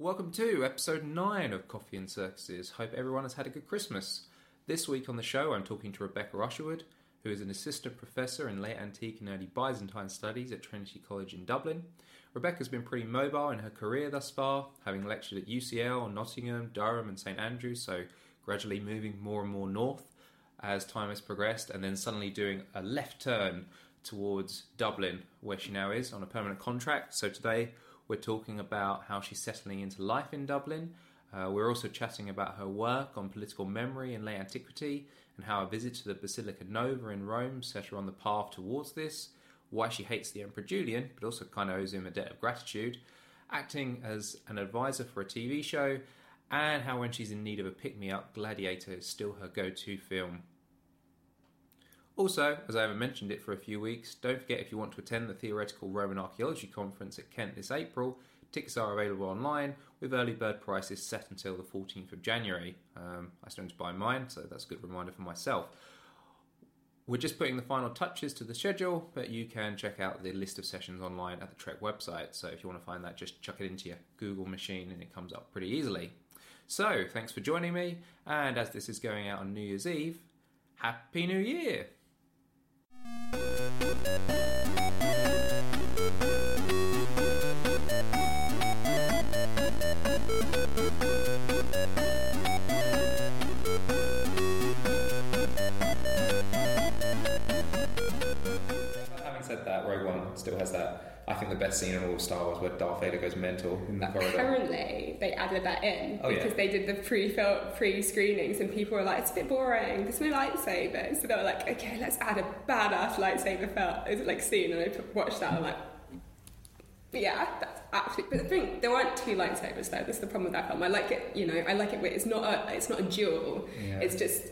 Welcome to episode 9 of Coffee and Circuses. Hope everyone has had a good Christmas. This week on the show, I'm talking to Rebecca Usherwood, who is an assistant professor in late antique and early Byzantine studies at Trinity College in Dublin. Rebecca's been pretty mobile in her career thus far, having lectured at UCL, Nottingham, Durham, and St Andrews, so gradually moving more and more north as time has progressed, and then suddenly doing a left turn towards Dublin, where she now is on a permanent contract. So today we're talking about how she's settling into life in Dublin. Uh, we're also chatting about her work on political memory in late antiquity and how a visit to the Basilica Nova in Rome set her on the path towards this, why she hates the Emperor Julian, but also kind of owes him a debt of gratitude, acting as an advisor for a TV show, and how when she's in need of a pick me up, Gladiator is still her go to film. Also, as I haven't mentioned it for a few weeks, don't forget if you want to attend the Theoretical Roman Archaeology Conference at Kent this April, tickets are available online with early bird prices set until the 14th of January. Um, I still need to buy mine, so that's a good reminder for myself. We're just putting the final touches to the schedule, but you can check out the list of sessions online at the TRAC website. So if you want to find that, just chuck it into your Google machine and it comes up pretty easily. So, thanks for joining me, and as this is going out on New Year's Eve, Happy New Year! Having I think the best scene in all of Star Wars where Darth Vader goes mental in the corridor. Apparently, they added that in Oh, yeah. because they did the pre pre screenings, and people were like, "It's a bit boring. There's no lightsabers." So they were like, "Okay, let's add a badass lightsaber felt is it like scene?" And I watched that. and I'm like, "Yeah, that's absolutely." But the thing, there weren't two lightsabers though. That's the problem with that film. I like it, you know. I like it. where It's not a. It's not a duel. Yeah. It's just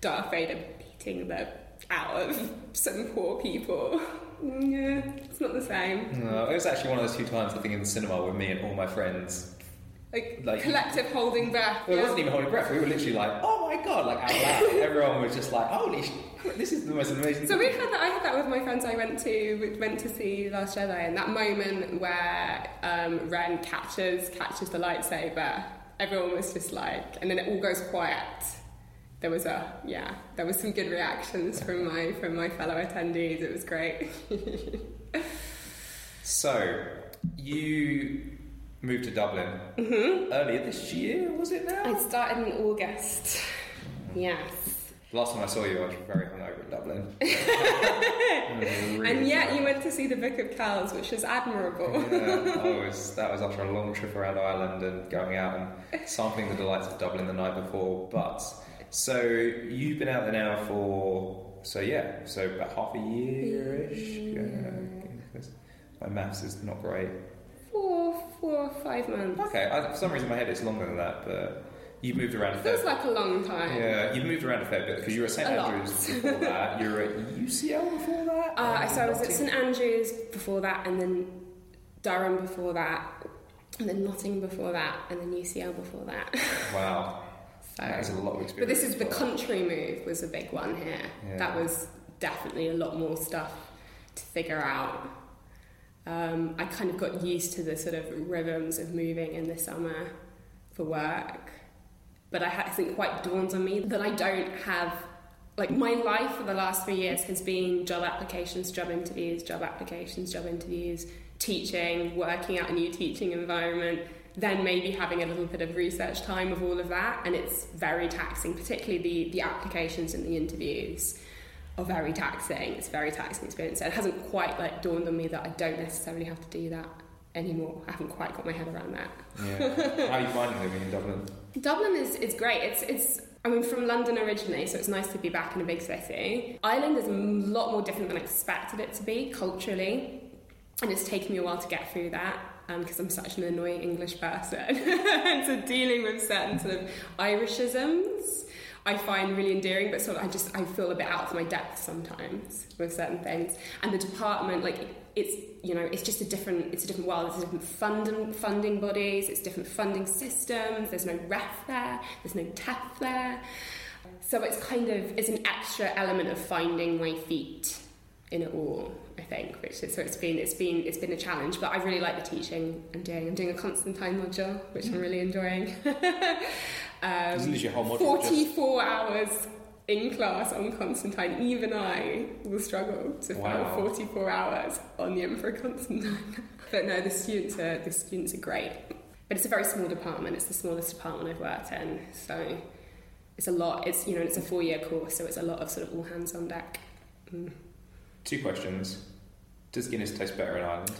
Darth Vader beating the out of some poor people. Yeah, it's not the same. No, it was actually one of those two times I think in the cinema with me and all my friends. Like, Like- collective holding breath. Well, it wasn't even holding breath. We were literally like, "Oh my god!" Like out loud. Everyone was just like, "Holy shit! This is the most amazing." So we thing." had that. I had that with my friends. I went to went to see Last Jedi, and that moment where um, Ren catches catches the lightsaber, everyone was just like, and then it all goes quiet. There was a yeah, there was some good reactions from my from my fellow attendees. It was great. So you moved to Dublin mm-hmm. earlier this year, was it now? I started in August. Yes. Last time I saw you, I was very hungover in Dublin. And yet you went to see the Book of Kells, which is admirable. yeah, I was, that was after a long trip around Ireland and going out and sampling the delights of Dublin the night before. But so you've been out there now for so yeah, so about half a year ish. Yeah, my maths is not great. Four, four five months. Okay, I, for some reason in my head it's longer than that, but you've moved around a fair Feels like a long time. Yeah, you've moved around a fair bit because you were at St A lot. Andrews before that. You were at UCL before that. Uh, so I was at St Andrews before that, and then Durham before that, and then Nottingham before that, and then UCL before that. Wow, so, a lot of experience. but this is the country move was a big one here. Yeah. That was definitely a lot more stuff to figure out. Um, I kind of got used to the sort of rhythms of moving in the summer for work, but I I think quite dawns on me that I don't have like my life for the last three years has been job applications, job interviews, job applications, job interviews, teaching, working out a new teaching environment, then maybe having a little bit of research time of all of that, and it's very taxing, particularly the the applications and the interviews are very taxing. It's a very taxing experience. And it hasn't quite like dawned on me that I don't necessarily have to do that anymore. I haven't quite got my head around that. Yeah. How are you finding living in Dublin? Dublin is, is great. It's it's I mean from London originally, so it's nice to be back in a big city. Ireland is a lot more different than I expected it to be culturally, and it's taken me a while to get through that Um, because I'm such an annoying English person. so dealing with certain sort of Irishisms. I find really endearing, but sort of I just I feel a bit out of my depth sometimes with certain things. And the department, like it's you know it's just a different it's a different world. There's different funding funding bodies. It's different funding systems. There's no ref there. There's no TEF there. So it's kind of it's an extra element of finding my feet in it all. Think, which is so it's been it's been it's been a challenge, but I really like the teaching I'm doing. I'm doing a Constantine module, which I'm really enjoying. um, Isn't this your whole module? just- 44 hours in class on Constantine. Even I will struggle to Wow. fill 44 hours on the Emperor Constantine. but no, the students are the students are great. But it's a very small department. It's the smallest department I've worked in, so it's a lot. It's you know it's a four year course, so it's a lot of sort of all hands on deck. Mm. Two questions. Does Guinness taste better in Ireland?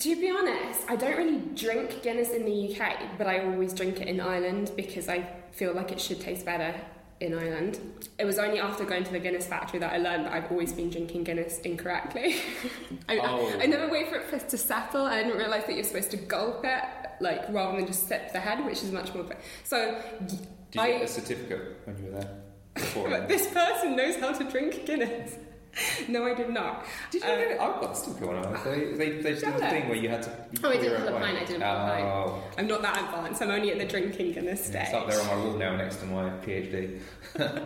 To be honest, I don't really drink Guinness in the UK, but I always drink it in Ireland because I feel like it should taste better in Ireland. It was only after going to the Guinness factory that I learned that I've always been drinking Guinness incorrectly. I, Oh. I, I never wait for it to settle. I didn't realise that you're supposed to gulp it, like rather than just sip the head, which is much more. So, Did you I- get a certificate when you were there? Before? this person knows how to drink Guinness. no, I did not. Did you Um, get it? I've got when I was there. They, they did the thing where you had to. you Oh, I didn't pull a pint. I didn't pull a pint. Oh. I'm not that advanced. I'm only at the drinking Guinness stage. It's up there on my wall now next to my PhD.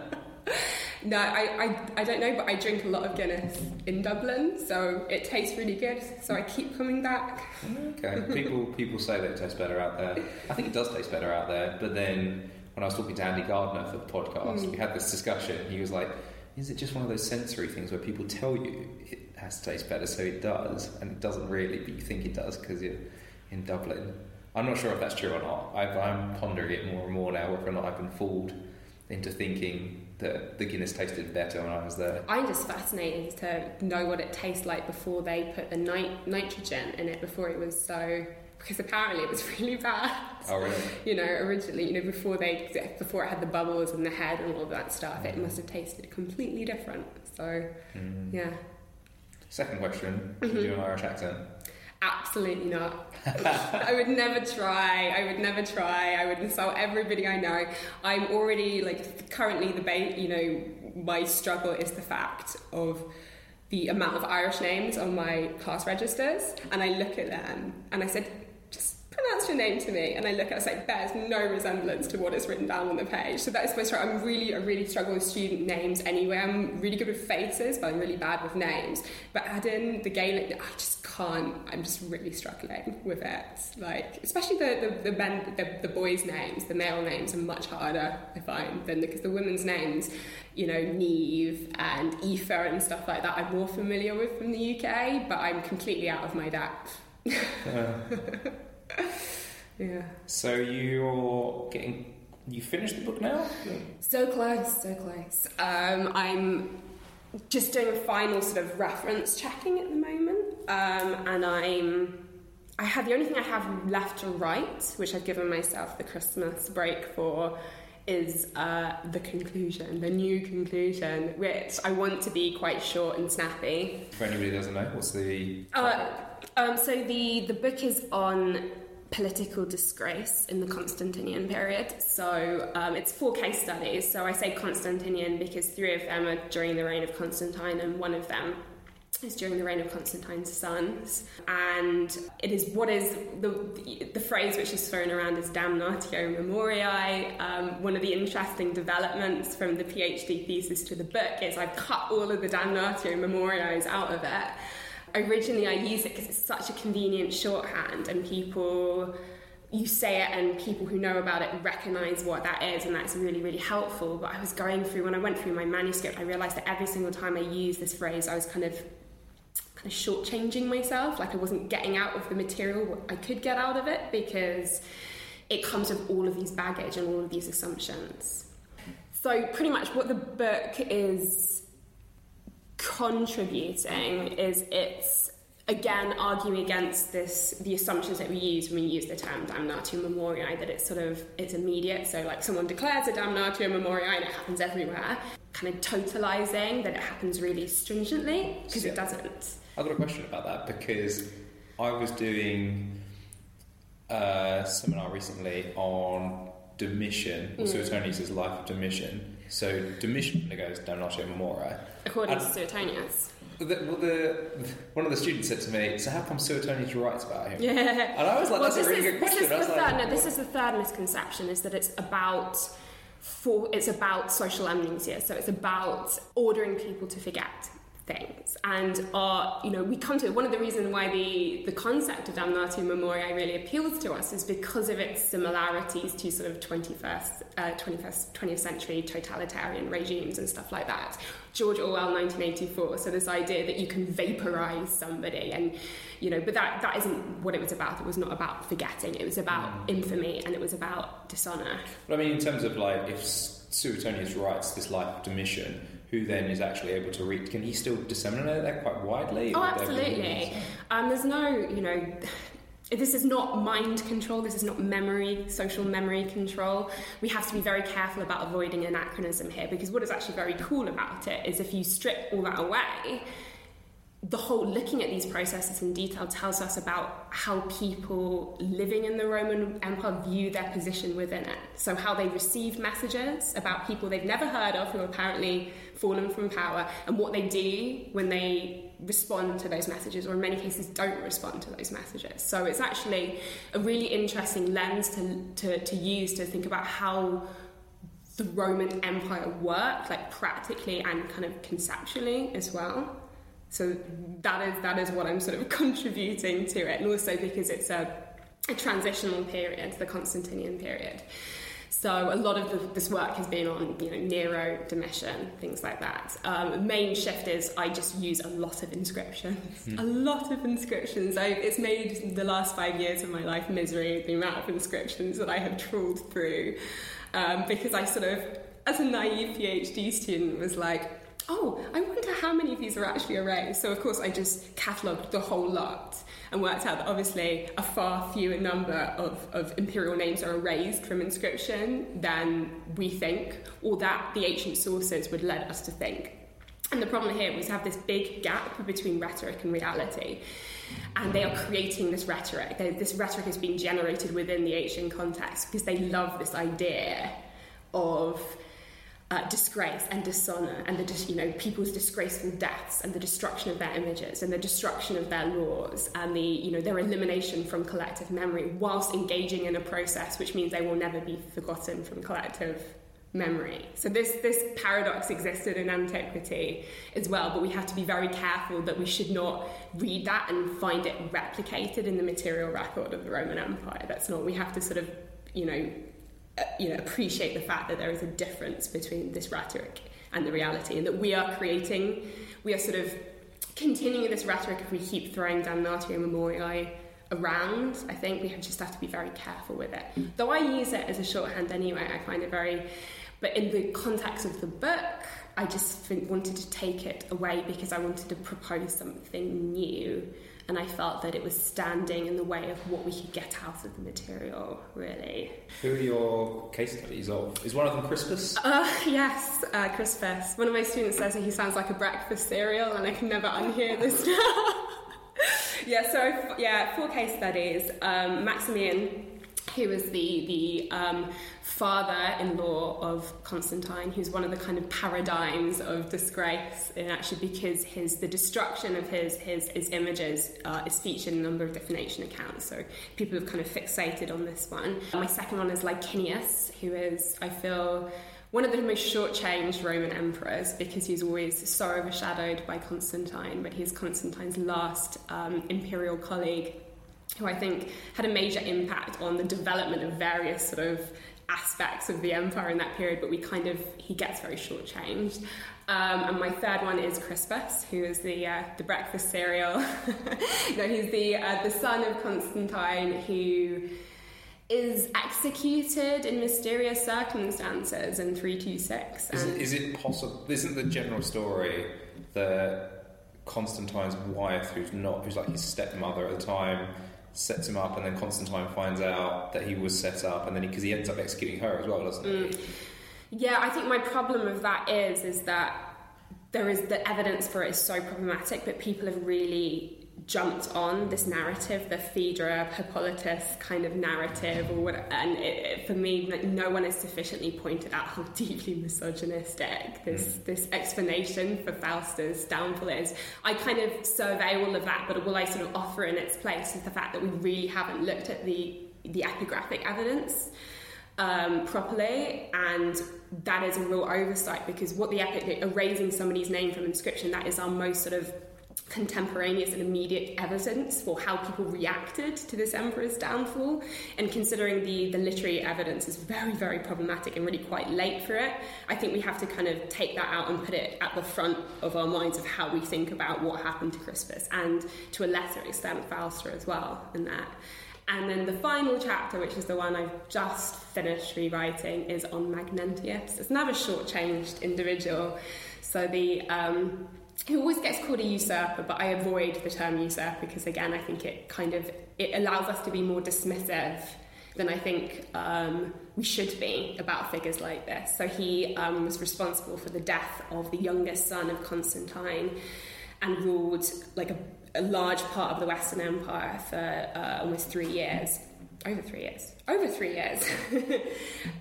No, I, I, I don't know, but I drink a lot of Guinness in Dublin, so it tastes really good. So I keep coming back. Okay. People people say that it tastes better out there. I think it does taste better out there. But then when I was talking to Andy Gardner for the podcast, Mm. we had this discussion. He was like, "Is it just one of those sensory things where people tell you it has to taste better, so it does, and it doesn't really, but you think it does because you're in Dublin?" I'm not sure if that's true or not. I've, I'm pondering it more and more now, whether or not I've been fooled into thinking that the Guinness tasted better when I was there. I'm just fascinated to know what it tastes like before they put the nit- nitrogen in it, before it was so. Because apparently it was really bad. Oh, really? You know, originally, you know, before they, before it had the bubbles and the head and all of that stuff, it must have tasted completely different. So, Mm. yeah, Second question: Mm-hmm. you do an Irish accent? absolutely not. I would never try. I would never try. I would insult everybody I know. I'm already like currently the ba- you know my struggle is the fact of the amount of Irish names on my class registers, and I look at them and I said. Pronounce your name to me, and I look at it, it's like there's no resemblance to what is written down on the page. So that is my struggle. I'm really, I really struggle with student names anyway. I'm really good with faces, but I'm really bad with names. But add in the Gaelic, I just can't. I'm just really struggling with it. Like, especially the the, the men, the, the boys' names, the male names are much harder. I find than because the women's names, you know, Neve and Aoife and stuff like that, I'm more familiar with from the UK. But I'm completely out of my depth. Yeah. So you're getting you finished the book now? So close, so close. Um, I'm just doing a final sort of reference checking at the moment, um, and I'm. I have the only thing I have left to write, which I've given myself the Christmas break for, is uh, the conclusion, the new conclusion, which I want to be quite short and snappy. For anybody who doesn't know, what's the Uh? Um, so the the book is on political disgrace in the Constantinian period. So um, it's four case studies. So I say Constantinian because three of them are during the reign of Constantine, and one of them is during the reign of Constantine's sons. And it is what is the the, phrase which is thrown around is damnatio memoriae. Um, one of the interesting developments from the PhD thesis to the book is I've cut all of the damnatio memoriae out of it originally I use it because it's such a convenient shorthand and people you say it and people who know about it recognize what that is and that's really really helpful. But I was going through when I went through my manuscript I realized that every single time I used this phrase I was kind of kind of shortchanging myself. Like I wasn't getting out of the material what I could get out of it because it comes with all of these baggage and all of these assumptions. So pretty much what the book is contributing is it's again arguing against this the assumptions that we use when we use the term damnatio memoriae that it's sort of it's immediate so like someone declares a damnatio memoriae and it happens everywhere kind of totalizing that it happens really stringently because Yeah. it doesn't I've got a question about that because I was doing a seminar recently on Domitian, or Mm. Suetonius' life of Domitian. So Domitian goes damnatio memoriae. According to Suetonius The, well, the, one of the students said to me, "So how come Suetonius writes about him?" yeah And I was like, well, "That's this a really is, good this question." is the was third. like, no, this is the third misconception: is that it's about for it's about social amnesia. So it's about ordering people to forget. Things and are you know we come to it. one of the reasons why the the concept of damnatio memoriae really appeals to us is because of its similarities to sort of 21st uh, 21st 20th century totalitarian regimes and stuff like that George Orwell 1984 so this idea that you can vaporize somebody and you know but that that isn't what it was about it was not about forgetting it was about mm. infamy and it was about dishonor but I mean in terms of like if Suetonius writes this life of Domitian who then is actually able to read. Can he still disseminate that quite widely? Oh, absolutely. Um, there's no, you know, this is not mind control, this is not memory, social memory control. We have to be very careful about avoiding anachronism here because what is actually very cool about it is if you strip all that away, the whole looking at these processes in detail tells us about how people living in the Roman Empire view their position within it. So, how they received messages about people they've never heard of who apparently fallen from power, and what they do when they respond to those messages, or in many cases don't respond to those messages. So, it's actually a really interesting lens to, to, to use to think about how the Roman Empire worked, like practically and kind of conceptually as well. So that is that is what I'm sort of contributing to it, and also because it's a, a transitional period, the Constantinian period. So a lot of the, this work has been on, you know, Nero, Domitian, things like that. Um, main shift is I just use a lot of inscriptions, mm. a lot of inscriptions. I, it's made the last five years of my life misery the amount of inscriptions that I have trawled through, um, because I sort of, as a naive PhD student, was like, oh, I wonder how many of these are actually erased. So, of course, I just catalogued the whole lot and worked out that obviously a far fewer number of, of imperial names are erased from inscription than we think, or that the ancient sources would lead us to think. And the problem here was have this big gap between rhetoric and reality. And they are creating this rhetoric. This rhetoric is being generated within the ancient context because they love this idea of uh, disgrace and dishonor and the you know people's disgraceful deaths and the destruction of their images and the destruction of their laws and the you know their elimination from collective memory whilst engaging in a process which means they will never be forgotten from collective memory. So this this paradox existed in antiquity as well but we have to be very careful that we should not read that and find it replicated in the material record of the roman empire. That's not we have to sort of you know you know, appreciate the fact that there is a difference between this rhetoric and the reality, and that we are creating, we are sort of continuing this rhetoric if we keep throwing down damnatio memoriae around. I think we just have to be very careful with it. Though I use it as a shorthand anyway, I find it very. But in the context of the book, I just wanted to take it away because I wanted to propose something new and I felt that it was standing in the way of what we could get out of the material, really. Who are your case studies of? Is one of them Crispus? Uh, yes, uh, Crispus. One of my students says that he sounds like a breakfast cereal, and I can never unhear this now. yeah, so yeah, four case studies. Um, Maximian, who was the the um, father-in-law of Constantine, who's one of the kind of paradigms of disgrace, and actually because his the destruction of his his, his images uh, is featured in a number of different ancient accounts. So people have kind of fixated on this one. My second one is Licinius, who is I feel one of the most short-changed Roman emperors because he's always so overshadowed by Constantine, but he's Constantine's last um, imperial colleague who I think had a major impact on the development of various sort of aspects of the empire in that period, but we kind of he gets very shortchanged. Um, and my third one is Crispus, who is the uh, the breakfast cereal. no, he's the uh, the son of Constantine, who is executed in mysterious circumstances in 326. Is, is it possible? Isn't the general story that Constantine's wife, who's not, who's like his stepmother at the time, sets him up, and then Constantine finds out that he was set up, and then because he, he, ends up executing her as well, doesn't he? Mm. Yeah, I think my problem with that is is that there is the evidence for it is so problematic, but people have really jumped on this narrative, the Phaedra, Hippolytus kind of narrative, or what, and it, it, for me, no one has sufficiently pointed out how deeply misogynistic this mm. this explanation for Fausta's downfall is. I kind of survey all of that, but all I sort of offer in its place is the fact that we really haven't looked at the the epigraphic evidence. um, properly, and that is a real oversight because what the epic erasing somebody's name from inscription that is our most sort of contemporaneous and immediate evidence for how people reacted to this emperor's downfall. And considering the, the literary evidence is very, very problematic and really quite late for it, I think we have to kind of take that out and put it at the front of our minds of how we think about what happened to Crispus and to a lesser extent Fausta as well in that. And then the final chapter, which is the one I've just finished rewriting, is on Magnentius. It's another short-changed individual. So the um, he always gets called a usurper, but I avoid the term usurper because again, I think it kind of it allows us to be more dismissive than I think um, we should be about figures like this. So he um, was responsible for the death of the youngest son of Constantine and ruled like a, a large part of the Western Empire for uh, almost three years over three years, over three years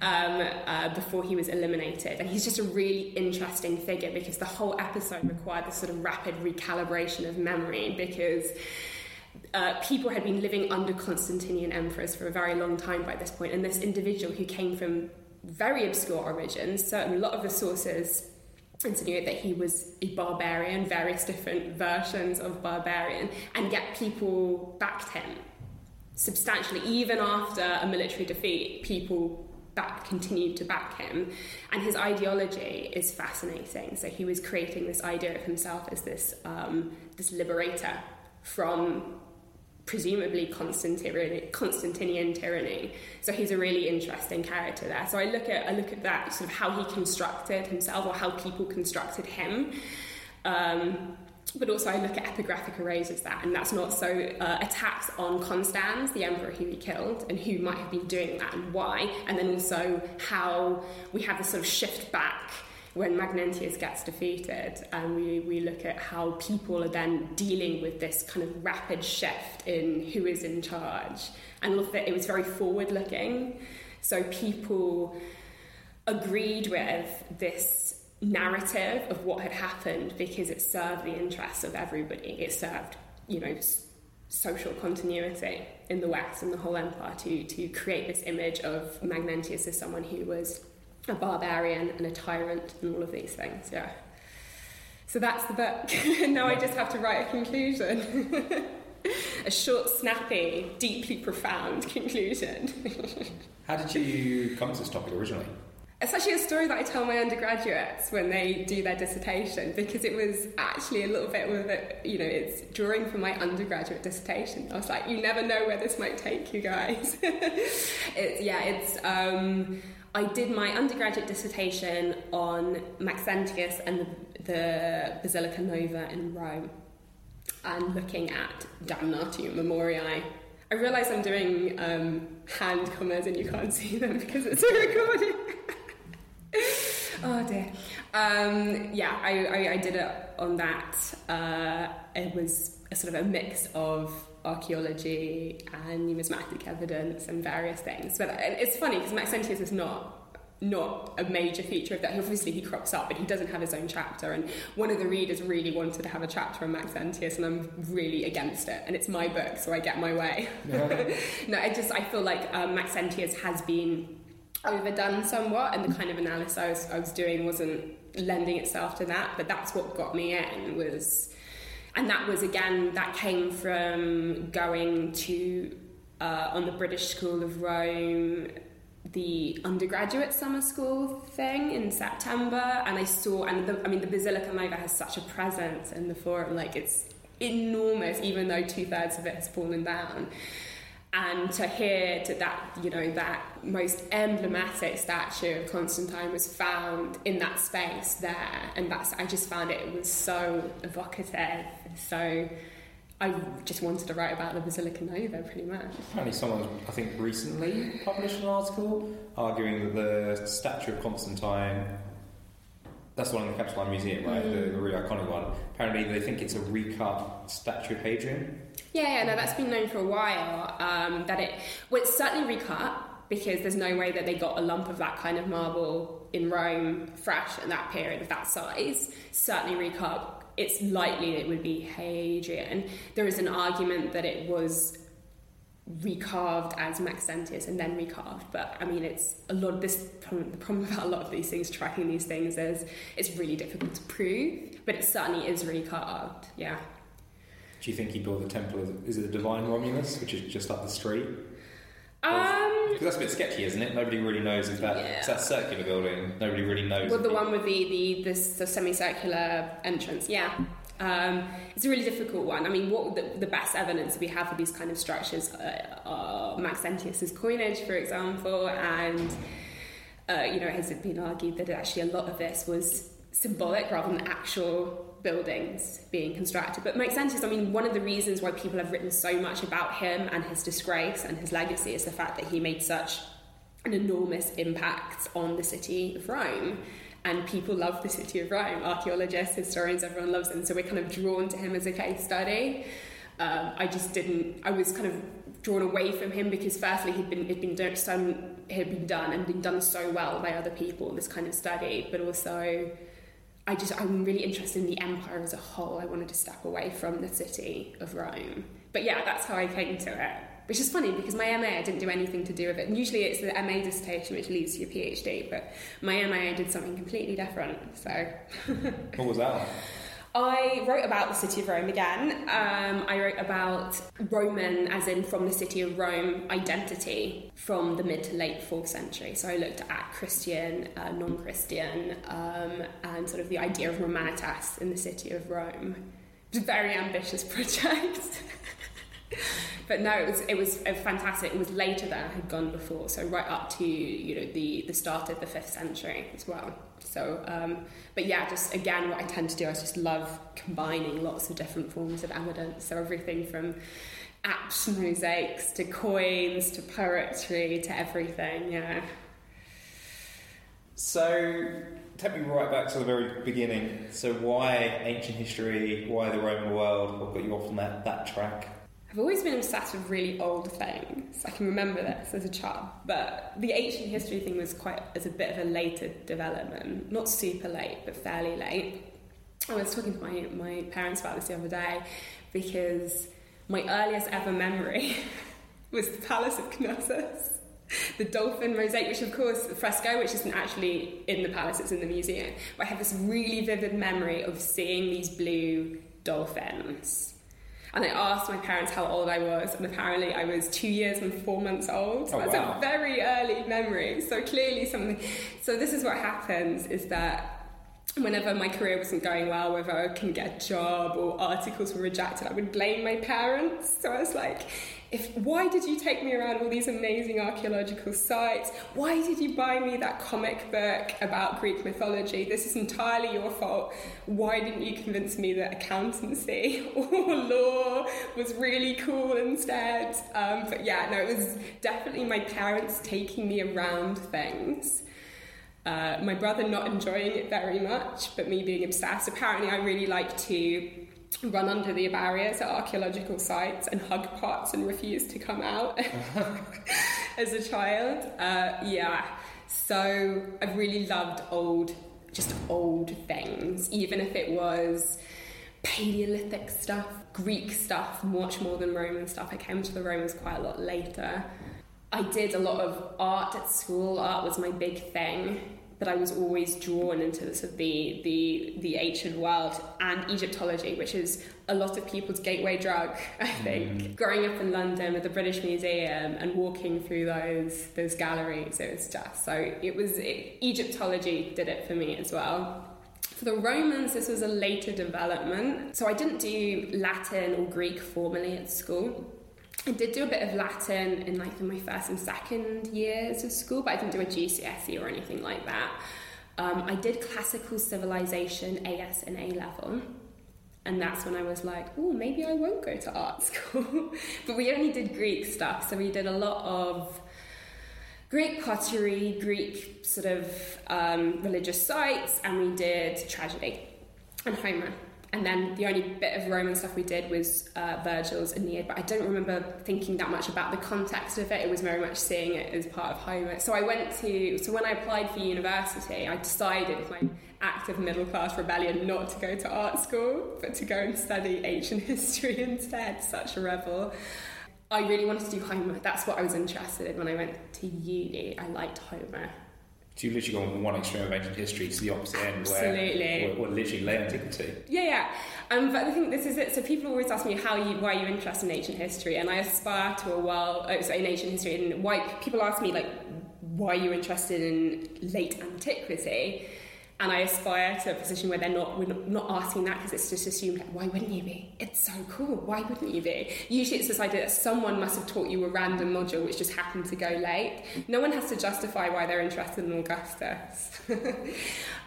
um, uh, before he was eliminated. And he's just a really interesting figure because the whole episode required this sort of rapid recalibration of memory because. Uh, people had been living under Constantinian emperors for a very long time by this point, and this individual who came from very obscure origins, certainly a lot of the sources insinuate that he was a barbarian, various different versions of barbarian, and yet people backed him substantially, even after a military defeat, people back continued to back him. And his ideology is fascinating. So he was creating this idea of himself as this um, this liberator from presumably Constantinian tyranny. So he's a really interesting character there. So I look at I look at that sort of how he constructed himself or how people constructed him. Um, but also I look at epigraphic erasures that, and that's not so uh, attacks on Constans, the emperor who he killed, and who might have been doing that and why, and then also how we have this sort of shift back when Magnentius gets defeated, and we, we look at how people are then dealing with this kind of rapid shift in who is in charge, and it was very forward looking, so people agreed with this narrative of what had happened because it served the interests of everybody. It served, you know, social continuity in the West and the whole empire to, to create this image of Magnentius as someone who was a barbarian and a tyrant and all of these things, yeah. So that's the book. now I just have to write a conclusion. a short, snappy, deeply profound conclusion. How did you come to this topic originally? It's actually a story that I tell my undergraduates when they do their dissertation because it was actually a little bit of it, you know, it's drawing from my undergraduate dissertation. I was like, you never know where this might take you guys. it's, yeah, it's, um, I did my undergraduate dissertation on Maxentius and the, the Basilica Nova in Rome and looking at Damnatio Memoriae I realise I'm doing um, hand commas and you can't see them because it's a recording. oh dear. Um, yeah, I, I, I, did it on that. Uh, it was a sort of a mix of archaeology and numismatic evidence and various things. But it's funny because Maxentius is not not a major feature of that. Obviously, he crops up, but he doesn't have his own chapter. And one of the readers really wanted to have a chapter on Maxentius, and I'm really against it. And it's my book, so I get my way. Yeah. no, I just I feel like um, Maxentius has been overdone somewhat, and the kind of analysis I was, I was doing wasn't lending itself to that. But that's what got me in was, and that was again that came from going to uh, on the British School of Rome the undergraduate summer school thing in September, and I saw, and the, I mean, the Basilica Nova has such a presence in the forum, like it's enormous, even though two thirds of it has fallen down. And to hear to that you know that most emblematic statue of Constantine was found in that space there and that's I just found it, it was so evocative so I just wanted to write about the Basilica Nova pretty much. Apparently someone I think recently published an article arguing that the statue of Constantine that's the one in the Capitoline Museum, right? Mm. The, the really iconic one. Apparently, they think it's a recut statue of Hadrian. Yeah, yeah, no, that's been known for a while. Um, that it, well, it's certainly recut because there's no way that they got a lump of that kind of marble in Rome fresh in that period of that size. Certainly recut. It's likely it would be Hadrian. There is an argument that it was recarved as Maxentius and then recarved. But I mean, it's a lot of this. The problem about a lot of these things, tracking these things, is it's really difficult to prove. But it certainly is recarved. Yeah. Do you think he built the temple? Is it the Divine Romulus, which is just up the street? Um, because that's a bit sketchy, isn't it? Nobody really knows if that yeah. that circular building. Nobody really knows. Well, the one with the the, the, the semicircular entrance, yeah. Um, it's a really difficult one. I mean, what the, the best evidence we have for these kind of structures uh, are Maxentius's coinage, for example, and uh, you know, has it has been argued that actually a lot of this was symbolic rather than actual buildings being constructed. But Maxentius, I mean, one of the reasons why people have written so much about him and his disgrace and his legacy is the fact that he made such an enormous impact on the city of Rome. And people love the city of Rome. Archaeologists, historians, everyone loves him. So we're kind of drawn to him as a case study. Um, I just didn't. I was kind of drawn away from him because firstly he'd been he'd been done, had been done and been done so well by other people. In this kind of study, but also I just I'm really interested in the empire as a whole. I wanted to step away from the city of Rome. But yeah, that's how I came to it. Which is funny because my MA I didn't do anything to do with it. And usually it's the MA dissertation which leads to your PhD, but my MA I did something completely different. So What was that? I wrote about the city of Rome again. Um, I wrote about Roman, as in from the city of Rome, identity from the mid to late fourth century. So I looked at Christian, uh, non Christian, um, and sort of the idea of Romanitas in the city of Rome. It was a very ambitious project. but no, it was it was fantastic. It was later than I had gone before, so right up to you know the the start of the fifth century as well. So, um, but yeah, just again, what I tend to do, I just love combining lots of different forms of evidence. So everything from apse mosaics to coins to poetry to everything. Yeah. So take me right back to the very beginning. So why ancient history? Why the Roman world? What got you off on that that track? I've always been obsessed with really old things. I can remember this as a child, but the ancient history thing was quite as a bit of a later development. Not super late, but fairly late. I was talking to my, my parents about this the other day because my earliest ever memory was the Palace of Knossos. The dolphin mosaic, which of course, fresco, which isn't actually in the palace, it's in the museum. But I have this really vivid memory of seeing these blue dolphins and I asked my parents how old I was, and apparently I was two years and four months old. Oh, That's wow. a very early memory. So clearly something. So this is what happens: is that whenever my career wasn't going well, whether I couldn't get a job or articles were rejected, I would blame my parents. So I was like, if why did you take me around all these amazing archaeological sites? Why did you buy me that comic book about Greek mythology? This is entirely your fault. Why didn't you convince me that accountancy or law was really cool instead? Um, but yeah, no, it was definitely my parents taking me around things. Uh, my brother not enjoying it very much, but me being obsessed. Apparently, I really like to run under the barriers at archaeological sites and hug pots and refuse to come out as a child. Uh, yeah, so I've really loved old, just old things, even if it was Paleolithic stuff, Greek stuff, much more than Roman stuff. I came to the Romans quite a lot later. I did a lot of art at school. Art was my big thing but I was always drawn into the, sort of the, the, the ancient world and Egyptology, which is a lot of people's gateway drug, I think. Mm. Growing up in London with the British Museum and walking through those those galleries, it was just so it was it, Egyptology did it for me as well. For the Romans, this was a later development. So I didn't do Latin or Greek formally at school. I did do a bit of Latin in like in my first and second years of school, but I didn't do a GCSE or anything like that. Um, I did classical civilization AS and A level, and that's when I was like, oh, maybe I won't go to art school. but we only did Greek stuff, so we did a lot of Greek pottery, Greek sort of um, religious sites, and we did tragedy and Homer and then the only bit of Roman stuff we did was uh, Virgil's Aeneid, but I don't remember thinking that much about the context of it. It was very much seeing it as part of Homer. So I went to, so when I applied for university, I decided with my active middle class rebellion not to go to art school, but to go and study ancient history instead. Such a rebel. I really wanted to do Homer. That's what I was interested in when I went to uni. I liked Homer. So you've literally gone from one extreme of ancient history to the opposite end, Absolutely. where, where, literally late antiquity. Yeah, yeah. Um, but I think this is it. So people always ask me how you, why are you interested in ancient history, and I aspire to a world, oh, sorry, in ancient history, and why people ask me like, why you're you interested in late antiquity? And I aspire to a position where they're not, we're not, asking that because it's just assumed, like, why wouldn't you be? It's so cool. Why wouldn't you be? Usually it's this idea that someone must have taught you a random module which just happened to go late. No one has to justify why they're interested in Augustus. um,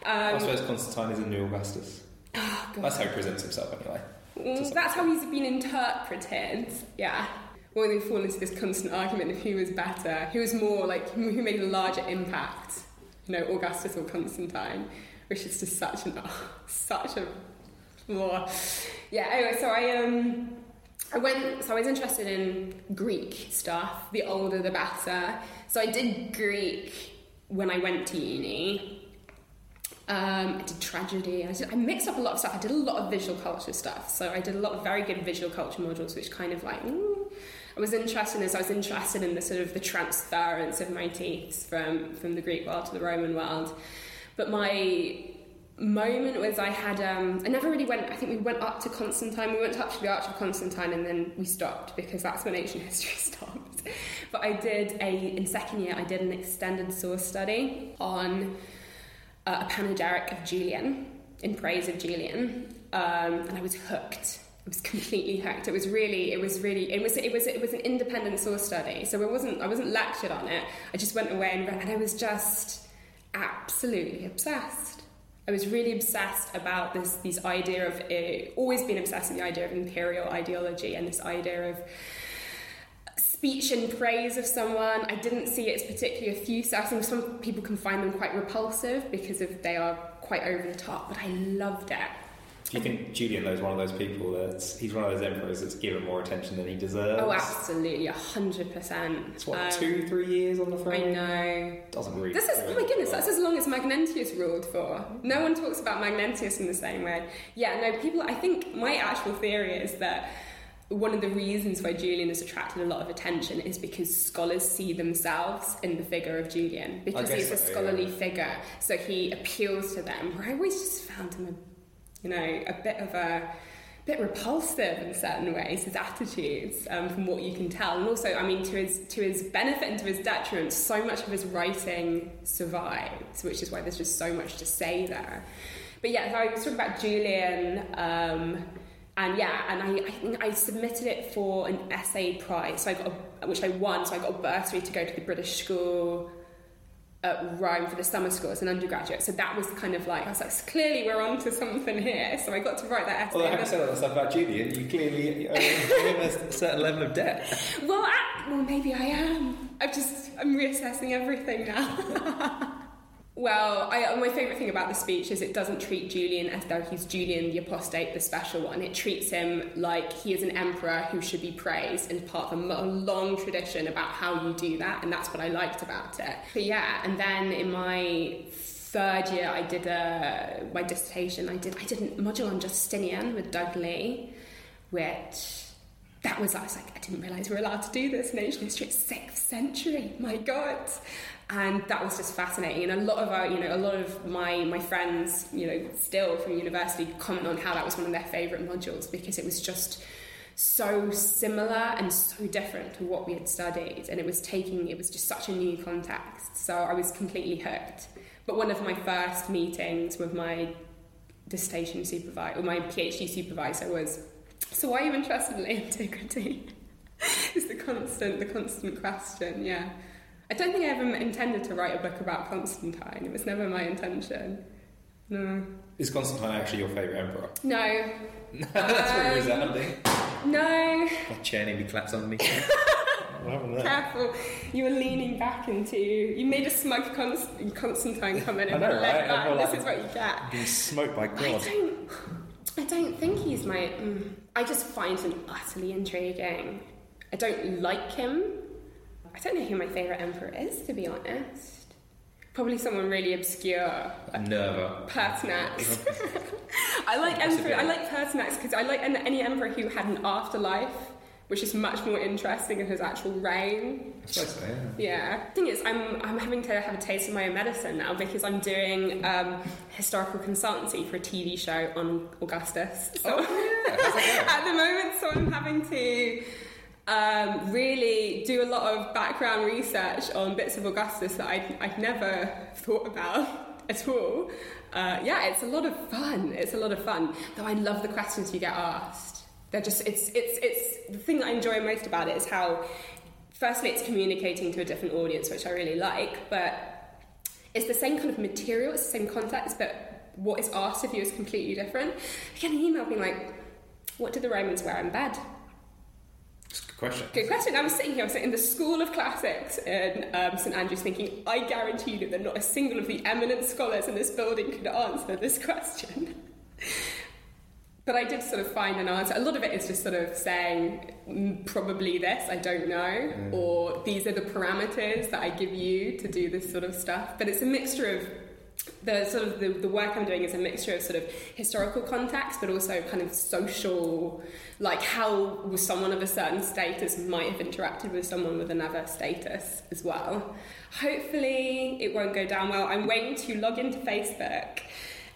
I suppose Constantine is a new Augustus. oh, God. That's how he presents himself, anyway. Mm, that's how he's been interpreted. Yeah. Well, they fall into this constant argument of who was better, who was more like who made a larger impact. Know, Augustus or Constantine, which is just such an such a. Oh. Yeah. Anyway, so I um. I went, so I was interested in Greek stuff. The older, the better. So I did Greek when I went to uni. Um, I did tragedy. I, did, I mixed up a lot of stuff. I did a lot of visual culture stuff. So I did a lot of very good visual culture modules, which kind of like mm, I was interested in. This. I was interested in the sort of the transference of my motifs from from the Greek world to the Roman world. But my moment was I had um, I never really went. I think we went up to Constantine. We went up to the Arch of Constantine, and then we stopped because that's when ancient history stopped. But I did a in second year. I did an extended source study on uh, a panegyric of Julian in praise of Julian, um, and I was hooked. I was completely hacked. It was really, it was really, it was, it was, it was an independent source study. So it wasn't, I wasn't lectured on it. I just went away and read, and I was just absolutely obsessed. I was really obsessed about this, this idea of, uh, always been obsessed with the idea of imperial ideology and this idea of speech in praise of someone. I didn't see it as particularly effusive. I think some people can find them quite repulsive because of they are quite over the top, but I loved it. Do you think Julian though is one of those people that's he's one of those emperors that's given more attention than he deserves? Oh, absolutely, a hundred percent. It's what um, two, three years on the I know. Doesn't really. This is oh my goodness, that's as long as Magnentius ruled for. No one talks about Magnentius in the same way. Yeah, no, people. I think my actual theory is that one of the reasons why Julian has attracted a lot of attention is because scholars see themselves in the figure of Julian because he's a scholarly yeah. figure, so he appeals to them. Where I always just found him, a, you know, a bit of a bit repulsive in certain ways, his attitudes, um, from what you can tell, and also, I mean, to his to his benefit and to his detriment, so much of his writing survives, which is why there's just so much to say there. But yeah, so I was talking about Julian. Um, and yeah, and I, I think I submitted it for an essay prize, so I got a, which I won. So I got a bursary to go to the British School Uh, at Rome for the summer school as an undergraduate. So that was kind of like I was like, clearly we're on to something here. So I got to write that essay. Well, and having then- said all that stuff about Julian, you clearly uh, owe him a certain level of debt. well, I, well, maybe I am. I'm just I'm reassessing everything now. well, I, my favourite thing about the speech is it doesn't treat Julian as though he's Julian the apostate, the special one. It treats him like he is an emperor who should be praised and part of a long tradition about how you do that, and that's what I liked about it. But yeah, and then in my third year, I did a my dissertation. I did I did a module on Justinian with Doug Lee, which that was I was like I didn't realize we were allowed to do this in ancient history. Sixth century, my god, and that was just fascinating. And a lot of our, you know, a lot of my my friends, you know, still from university comment on how that was one of their favourite modules because it was just so similar and so different to what we had studied, and it was taking it was just such a new context. So I was completely hooked. But one of my first meetings with my dissertation supervisor or my PhD supervisor was so why are you interested in antiquity? is the constant the constant question, yeah. I don't think I ever intended to write a book about Constantine. It was never my intention. No. Is Constantine actually your favourite emperor? No. No. That's very Um, resounding. No. My chair nearly collapsed on me. what happened? Careful. You were leaning back into you made a smug Const- Constantine comment I and know, went like right? That. feel This like- is what you get. Being smoked by God. I God. don't. I don't think he's my. Mm, I just find him utterly intriguing. I don't like him. I don't know who my favourite emperor is, to be honest. Probably someone really obscure. A nerva. Pertinax. I like emperor. I like Pertinax because I like any emperor who had an afterlife which is much more interesting than his actual reign. I suppose so, yeah. Yeah. The thing is, I'm, I'm having to have a taste of my own medicine now because I'm doing um, historical consultancy for a TV show on Augustus. So Oh, yeah. At the moment, so I'm having to um, really do a lot of background research on bits of Augustus that I'd, I'd never thought about at all. Uh, yeah, it's a lot of fun. It's a lot of fun. Though I love the questions you get asked. They're just it's it's it's the thing that I enjoy most about it is how firstly it's communicating to a different audience, which I really like, but it's the same kind of material, it's the same context, but what is asked of you is completely different. I get an email being like, "What did the Romans wear in bed?" It's a good question. Good question. I was sitting here, I was in the School of Classics in um, St Andrews, thinking, I guarantee you that not a single of the eminent scholars in this building could answer this question. but I did sort of find an answer. A lot of it is just sort of saying, "Mm, probably this, I don't know, or these are the parameters that I give you to do this sort of stuff. But it's a mixture of the sort of the, the work I'm doing is a mixture of sort of historical context, but also kind of social, like how was someone of a certain status might have interacted with someone with another status as well. Hopefully, it won't go down well. I'm waiting to log into Facebook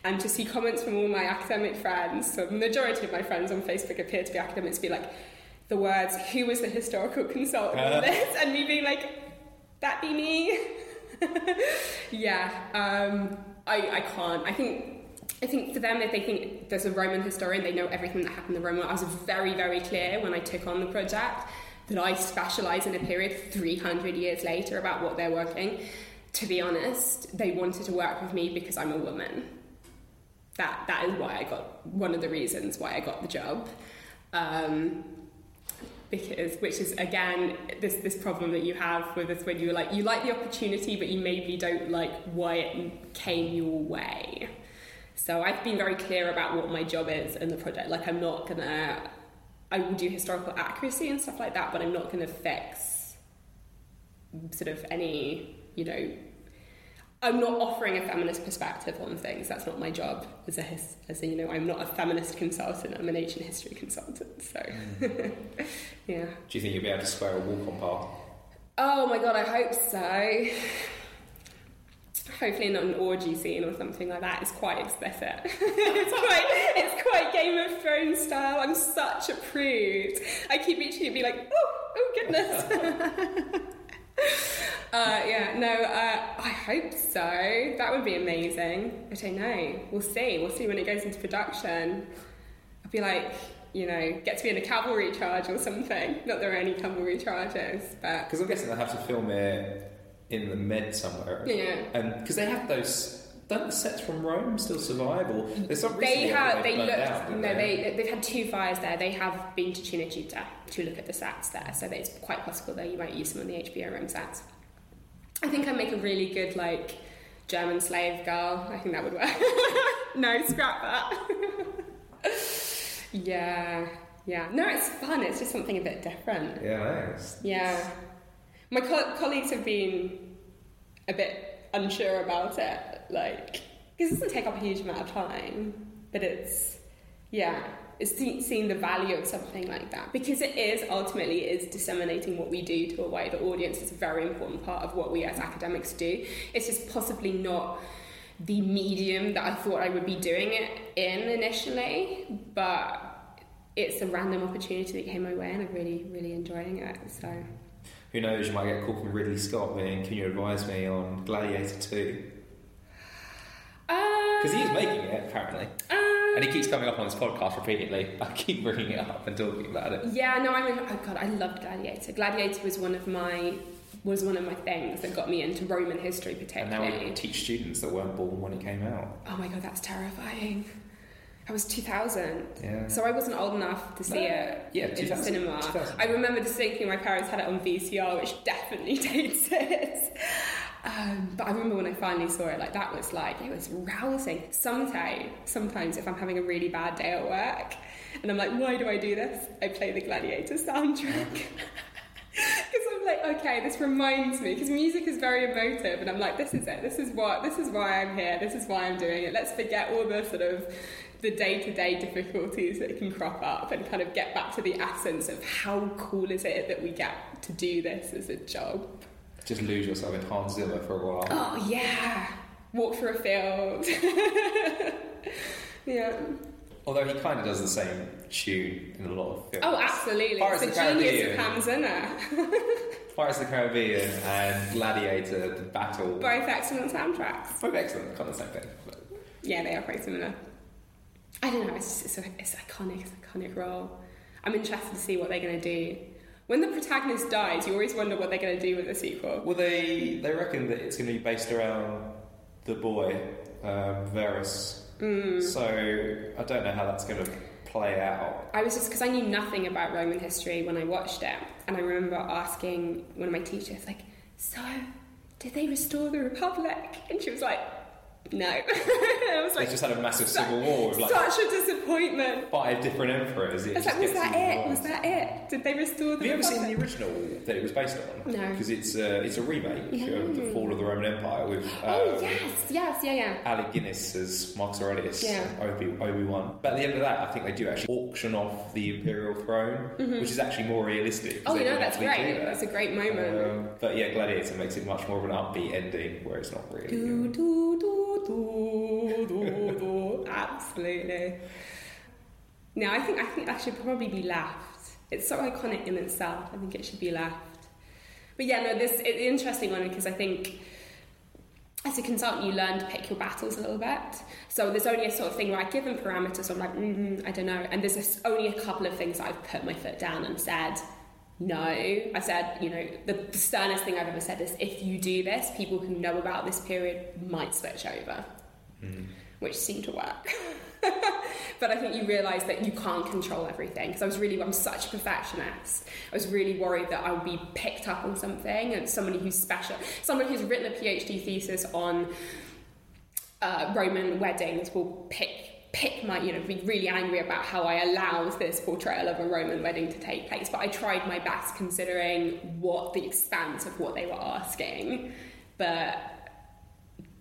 and to see comments from all my academic friends. So the majority of my friends on Facebook appear to be academics, be like the words "Who was the historical consultant on uh. this?" and me being like, "That be me." yeah, um, I, I can't. I think I think for them, if they think there's a Roman historian, they know everything that happened in the Roman. I was very, very clear when I took on the project that I specialise in a period 300 years later about what they're working. To be honest, they wanted to work with me because I'm a woman. That that is why I got one of the reasons why I got the job. Um, because which is again this this problem that you have with this when you're like you like the opportunity but you maybe don't like why it came your way. So i've been very clear about what my job is in the project. Like i'm not gonna i will do historical accuracy and stuff like that but i'm not gonna fix sort of any you know I'm not offering a feminist perspective on things. That's not my job as a his, as a, you know. I'm not a feminist consultant. I'm an ancient history consultant. So, yeah. Do you think you'll be able to square a walk on par? Oh my god, I hope so. Hopefully not an orgy scene or something like that. It's quite explicit. it's quite it's quite Game of Thrones style. I'm such a prude. I keep reaching and be like, oh, oh goodness. uh, yeah, no, uh, I hope so. That would be amazing. I don't know. We'll see. We'll see when it goes into production. I'd be like, you know, get to be in a cavalry charge or something. Not there are any cavalry charges, but Because I'm guessing they have to film it in the Med somewhere. Yeah. And because they have those. Don't the sets from Rome still survive? Or there's some they have They looked. didn't no, they they've had two fires there. They have been to Cinecittà to look at the sets there, so that it's quite possible that you might use some of the HBO Rome sets. I think I make a really good like German slave girl. I think that would work. no, scrap that. yeah, yeah. No, it's fun. It's just something a bit different. Yeah, I know. It's- Yeah. My co- colleagues have been a bit unsure about it, like, because it doesn't take up a huge amount of time, but it's, yeah, it's see- seeing the value of something like that. Because it is, ultimately, is disseminating what we do to a wider audience. It's a very important part of what we as academics do. It's just possibly not the medium that I thought I would be doing it in initially, but it's a random opportunity that came my way and I'm really, really enjoying it. So Who knows? You might get a call from Ridley Scott being, "Can you advise me on Gladiator 2? Because uh, he is making it apparently, uh, and he keeps coming up on this podcast repeatedly. I keep bringing it up and talking about it. Yeah, no, I mean, oh god, I loved Gladiator. Gladiator was one of my was one of my things that got me into Roman history, And now particularly. we teach students that weren't born when it came out. Oh my god, that's terrifying. That was 2000. Yeah. So I wasn't old enough to see No, it yeah, in the 2000, cinema. 2000. I remember distinctly my parents had it on VCR, which definitely dates it. Um, but I remember when I finally saw it, like that was like it was rousing. Sometimes, sometimes if I'm having a really bad day at work, and I'm like, why do I do this? I play the Gladiator soundtrack. Because I'm like, okay, this reminds me. Because music is very emotive, and I'm like, this is it. This is what. This is why I'm here. This is why I'm doing it. Let's forget all the sort of the day to day difficulties that can crop up and kind of get back to the essence of how cool is it that we get to do this as a job. Just lose yourself in Hans Zimmer for a while. Oh, yeah. Walk through a field. yeah. Although he kind of does the same tune in a lot of films. Oh, absolutely. Pirates it's of the the genius of Caribbean. Hans Zimmer. Pirates of the Caribbean and Gladiator, the battle. Both excellent soundtracks. Both excellent, kind of the same thing. But Yeah, they are quite similar. I don't know, it's, it's, it's iconic, it's an iconic role. I'm interested to see what they're going to do. When the protagonist dies, you always wonder what they're going to do with the sequel. Well, they they reckon that it's going to be based around the boy um, Verus. Mm. So I don't know how that's going to play out. I was just because I knew nothing about Roman history when I watched it, and I remember asking one of my teachers, like, "So, did they restore the Republic?" And she was like, "No." I was They just had a massive "Such- civil war with like "Such a disappointment." five different emperors. It was like, "Was that it? Was that it? Did they restore the Have you ever seen the original that it was based on? No. because it's uh, it's a remake of the Fall of the Roman Empire with um, oh yes, yes, yeah, yeah. Alec Guinness as Marcus Aurelius, Yeah. Obi Obi Wan. But at the end of that, I think they do actually auction off the imperial throne, which is actually more realistic. Oh, they you know don't that's great. that. That's a great moment. Um, but yeah, Gladiator makes it much more of an upbeat ending, where it's not really. Do, do, do, do, do, do. Absolutely. Now, I think I think that should probably be left. It's so iconic in itself. I think it should be left. But yeah, no, this it's an interesting one because I think as a consultant you learn to pick your battles a little bit. So there's only a sort of thing where I give them parameters. I'm like, mm, I don't know, and there's only a couple of things I've put my foot down and said. No, I said, you know, the, sternest thing I've ever said is if you do this, people who know about this period might switch over, which seemed to work. but I think you realise that you can't control everything. Because I was really, I'm such a perfectionist. I was really worried that I would be picked up on something. And somebody who's special, someone who's written a PhD thesis on uh, Roman weddings will pick pick my you know be really angry about how I allowed this portrayal of a Roman wedding to take place. But I tried my best considering what the expanse of what they were asking. But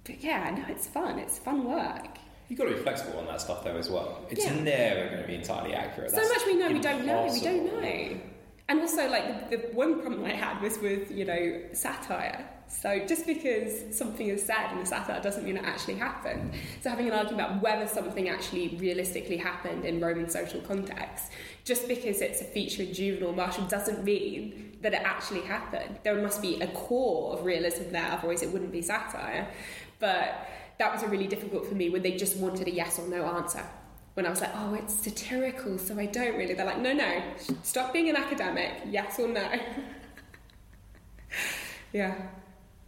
but yeah, no, it's fun. It's fun work. You've got to be flexible on that stuff though as well. It's Yeah. never going to be entirely accurate. So That's much we know, we don't know, we don't know. And also, like the, the one problem I had was with you know satire. So just because something is said in a satire doesn't mean it actually happened. So having an argument about whether something actually realistically happened in Roman social context, just because it's a feature in Juvenal Martial doesn't mean that it actually happened. There must be a core of realism there, otherwise it wouldn't be satire. But that was really difficult for me when they just wanted a yes or no answer when I was like, oh, it's satirical, so I don't really. They're like, no, no, stop being an academic, yes or no. yeah,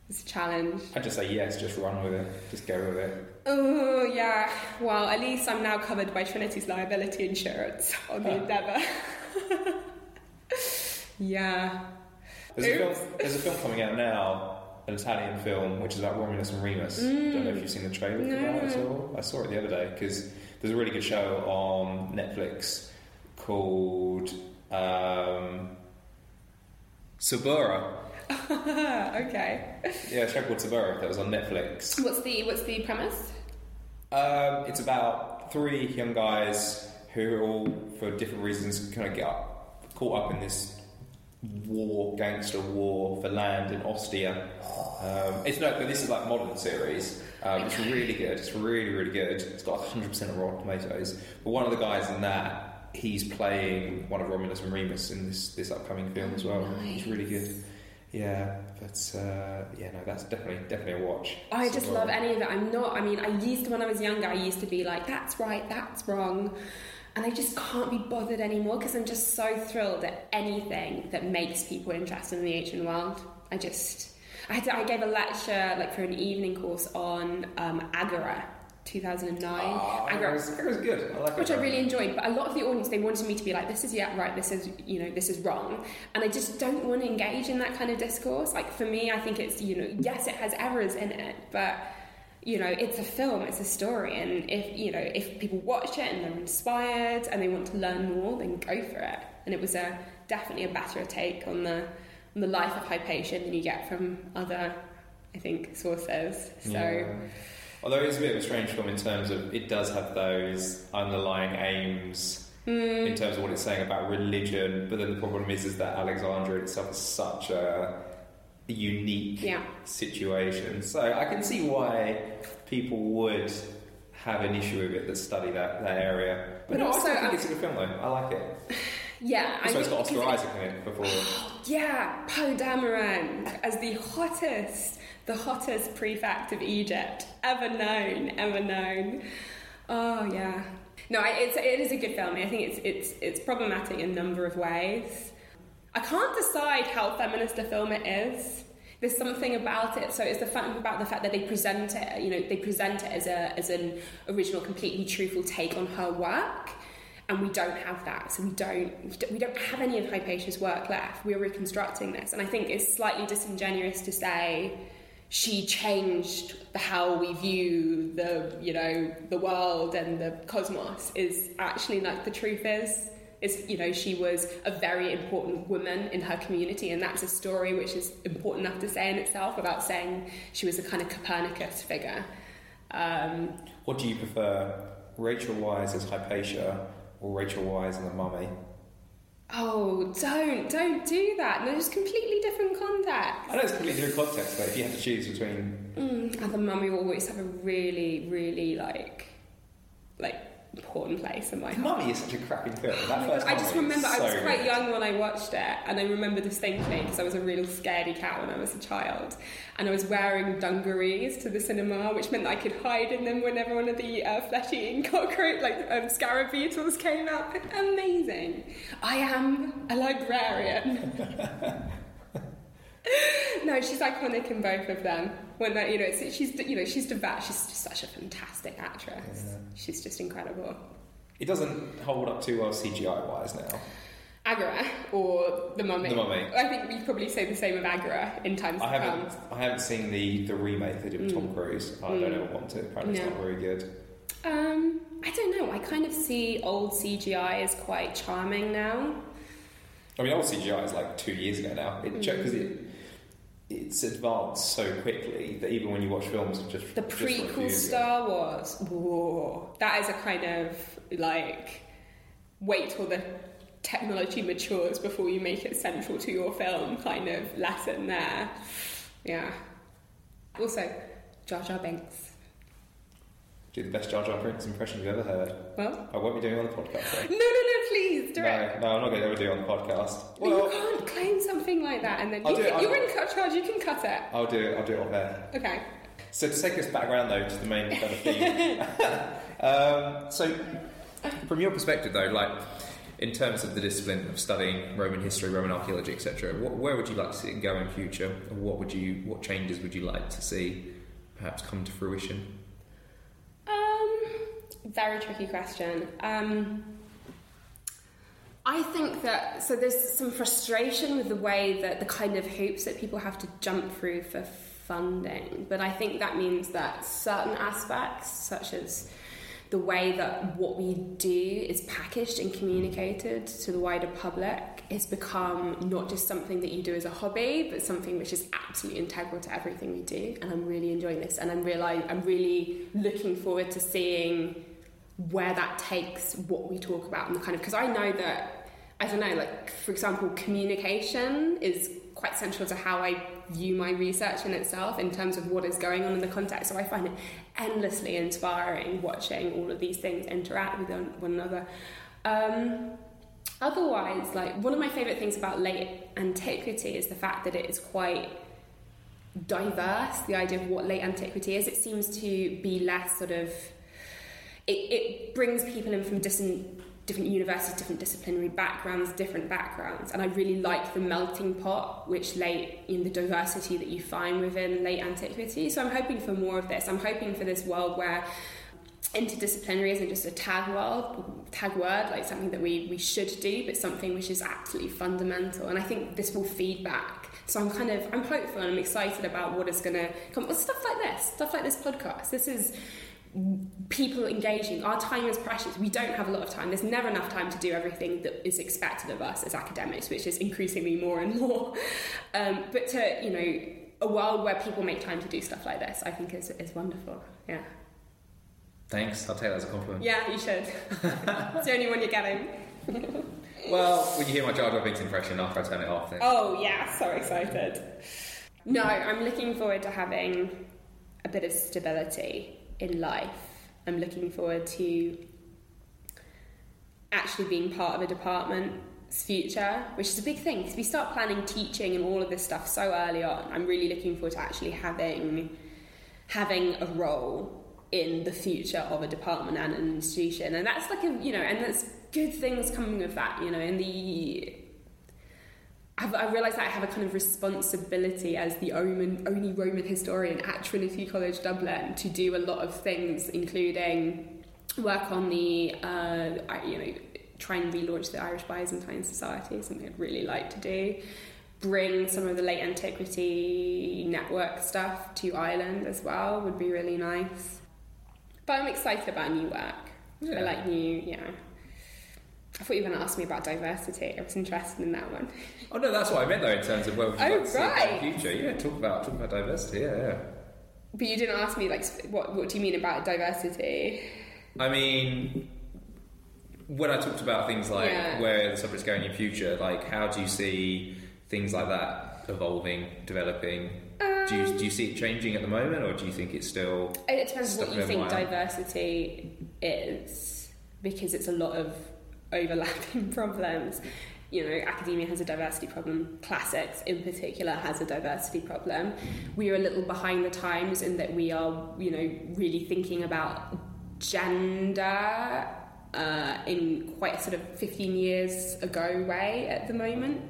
it's a challenge. I'd just say yes, just run with it, just go with it. Oh, yeah, well, at least I'm now covered by Trinity's liability insurance on the Endeavour. yeah. There's a, film, there's a film coming out now, an Italian film, which is about Romulus and Remus. i don't know if mm. you've seen the trailer for that at all. I saw it the other day because there's a really good show on Netflix called um, Suburra. okay. Yeah, a show called Suburra that was on Netflix. What's the what's the premise? Um, it's about three young guys who all, for different reasons, kind of get up, caught up in this war, gangster war for land in Ostia. Um, it's no, but this is like modern series. Um, it's really good. It's really, really good. It's got 100% of Rotten Tomatoes. But one of the guys in that, he's playing one of Romulus and Remus in this this upcoming film as well. It's really good. Yeah, but uh, yeah, no, that's definitely definitely a watch. I just love any of it. I'm not, I mean, I used to, when I was younger, I used to be like, that's right, that's wrong. And I just can't be bothered anymore because I'm just so thrilled at anything that makes people interested in the ancient world. I just, I, I gave a lecture like for an evening course on um, Agora 2009. Oh, Agora- it was, it was good. I like which. I really enjoyed. But a lot of the audience they wanted me to be like, this is yeah right, this is you know this is wrong, and I just don't want to engage in that kind of discourse. Like for me, I think it's you know yes, it has errors in it, but you know it's a film, it's a story, and if you know if people watch it and they're inspired and they want to learn more, then go for it. And it was a definitely a better take on the on the life of Hypatia than you get from other I think sources. So. Yeah. Although it's a bit of a strange film in terms of it does have those underlying aims Mm. in terms of what it's saying about religion, but then the problem is is that Alexandria itself is such a unique Yeah. situation. So I can see why people would have an issue with it that study that, that area. But, But no, also, I think it's a good film though. I like it. Yeah, I So it's got Oscar Isaac in it before. Yeah, Poe Dameron as the hottest, the hottest prefect of Egypt ever known, ever known. Oh yeah. No, I, it's it is a good film. I think it's it's it's problematic in a number of ways. I can't decide how feminist a film it is. There's something about it. So it's the fact about the fact that they present it. You know, they present it as a as an original, completely truthful take on her work, and we don't have that. So we don't we don't- have any of Hypatia's work left. We're reconstructing this, and I think it's slightly disingenuous to say she changed how we view the you know the world and the cosmos. Is actually like the truth is is you know she was a very important woman in her community and that's a story which is important enough to say in itself without saying she was a kind of copernicus figure um, What do you prefer, Rachel Weisz as Hypatia or Rachel Weisz and The Mummy? oh don't don't do that no just completely different context I know it's completely different context, but if you had to choose between mm, and the mummy will always have a really really like like important place in my heart Mummy is such a cracking film. Oh That first I just remember I was quite young when I watched it, and I remember distinctly because I was a real scaredy cat when I was a child, and I was wearing dungarees to the cinema, which meant that I could hide in them whenever one of the uh, flesh-eating cockroach, like um, scarab beetles, came up. Amazing! I am a librarian. no, she's iconic in both of them. When that, you know, it's, she's you know she's devout. She's just such a fantastic actress. Yeah. She's just incredible. It doesn't hold up too well CGI wise now. Agora or the Mummy. The Mummy. I think we'd probably say the same of Agora in times I to haven't come. I haven't seen the, the remake they did with Tom Mm. Cruise. I Mm. don't ever want to. Apparently No. it's not very good. Um, I don't know. I kind of see old CGI as quite charming now. I mean, old CGI is like two years ago now. It because Mm. it it's advanced so quickly that even when you watch films, just The just from a few prequel ago- Star Wars, whoa, that is a kind of like wait till the technology matures before you make it central to your film kind of lesson there. Yeah. Also, Jar Jar Binks. Do the best Jar Jar Binks impression you've ever heard. Well, I won't be doing it on the podcast. Though. no, no, no, please do No, it. no, I'm not going to ever do it on the podcast. Well, you can't claim something like that and then I'll you it, can, I'll- you're in cut charge, you can cut it. I'll do it. I'll do it on there. Okay. So to take us back around though to the main kind of theme. um, so, from your perspective though, like in terms of the discipline of studying Roman history, Roman archaeology, etc., where would you like to see it go in future? What would you, what changes would you like to see perhaps come to fruition? Very tricky question. Um, I think that so there's some frustration with the way that the kind of hoops that people have to jump through for funding, but I think that means that certain aspects, such as the way that what we do is packaged and communicated to the wider public has become not just something that you do as a hobby, but something which is absolutely integral to everything we do. And I'm really enjoying this, and I'm reali I'm really looking forward to seeing where that takes what we talk about and the kind of because I know that I don't know, like for example, communication is quite central to how I view my research in itself in terms of what is going on in the context. So I find it endlessly inspiring watching all of these things interact with one another. Um, otherwise, like one of my favourite things about late antiquity is the fact that it is quite diverse. The idea of what late antiquity is, it seems to be less sort of. It, it brings people in from different different universities, different disciplinary backgrounds, different backgrounds, and I really like the melting pot, which late in the diversity that you find within late antiquity. So I'm hoping for more of this. I'm hoping for this world where interdisciplinary isn't just a tag world, tag word, like something that we, we should do, but something which is absolutely fundamental. And I think this will feed back. So I'm kind of I'm hopeful and I'm excited about what is going to come. Well, stuff like this, stuff like this podcast. This is people engaging. Our time is precious. We don't have a lot of time. There's never enough time to do everything that is expected of us as academics, which is increasingly more and more. Um, but to you know a world where people make time to do stuff like this, I think is is wonderful. Yeah. Thanks. I'll take that as a compliment. Yeah, you should. it's the only one you're getting. Well, when you hear my Jar Jar Binks impression after I turn it off, then Oh yeah, so excited. No, I'm looking forward to having a bit of stability in life. I'm looking forward to actually being part of a department's future, which is a big thing because we start planning teaching and all of this stuff so early on. I'm really looking forward to actually having having a role in the future of a department and an institution, and that's like a you know, and there's good things coming of that, you know, in the I've, I realise that I have a kind of responsibility as the Roman, only Roman historian at Trinity College Dublin to do a lot of things, including work on the, uh, you know, try and relaunch the Irish Byzantine Society, something I'd really like to do. Bring some of the late antiquity network stuff to Ireland as well would be really nice. But I'm excited about new work. Yeah. I like new, yeah. I thought you were going to ask me about diversity. I was interested in that one. Oh no, that's what I meant though in terms of where you Oh, like to see right. in the future. Yeah, talk about talk about diversity. Yeah, yeah. But you didn't ask me like what what do you mean about diversity? I mean, when I talked about things like Yeah. where the subject's going in your future, like how do you see things like that evolving, developing? do you do you see it changing at the moment, or do you think it's still? It depends what you think mind. diversity is because it's a lot of overlapping problems. You know, academia has a diversity problem. Classics, in particular, has a diversity problem. We are a little behind the times in that we are, you know, really thinking about gender uh, in quite a sort of 15 years ago way at the moment.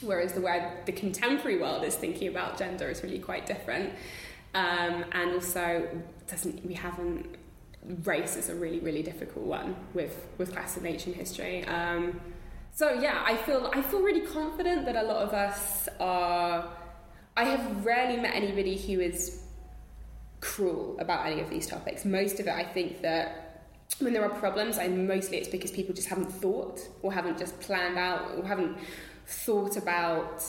Whereas the way the contemporary world is thinking about gender is really quite different. Um, and also, doesn't we haven't race is a really really difficult one with with class of ancient history. Um, so yeah, I feel I feel really confident that a lot of us are. I have rarely met anybody who is cruel about any of these topics. Most of it, I think that when there are problems, and mostly it's because people just haven't thought or haven't just planned out or haven't thought about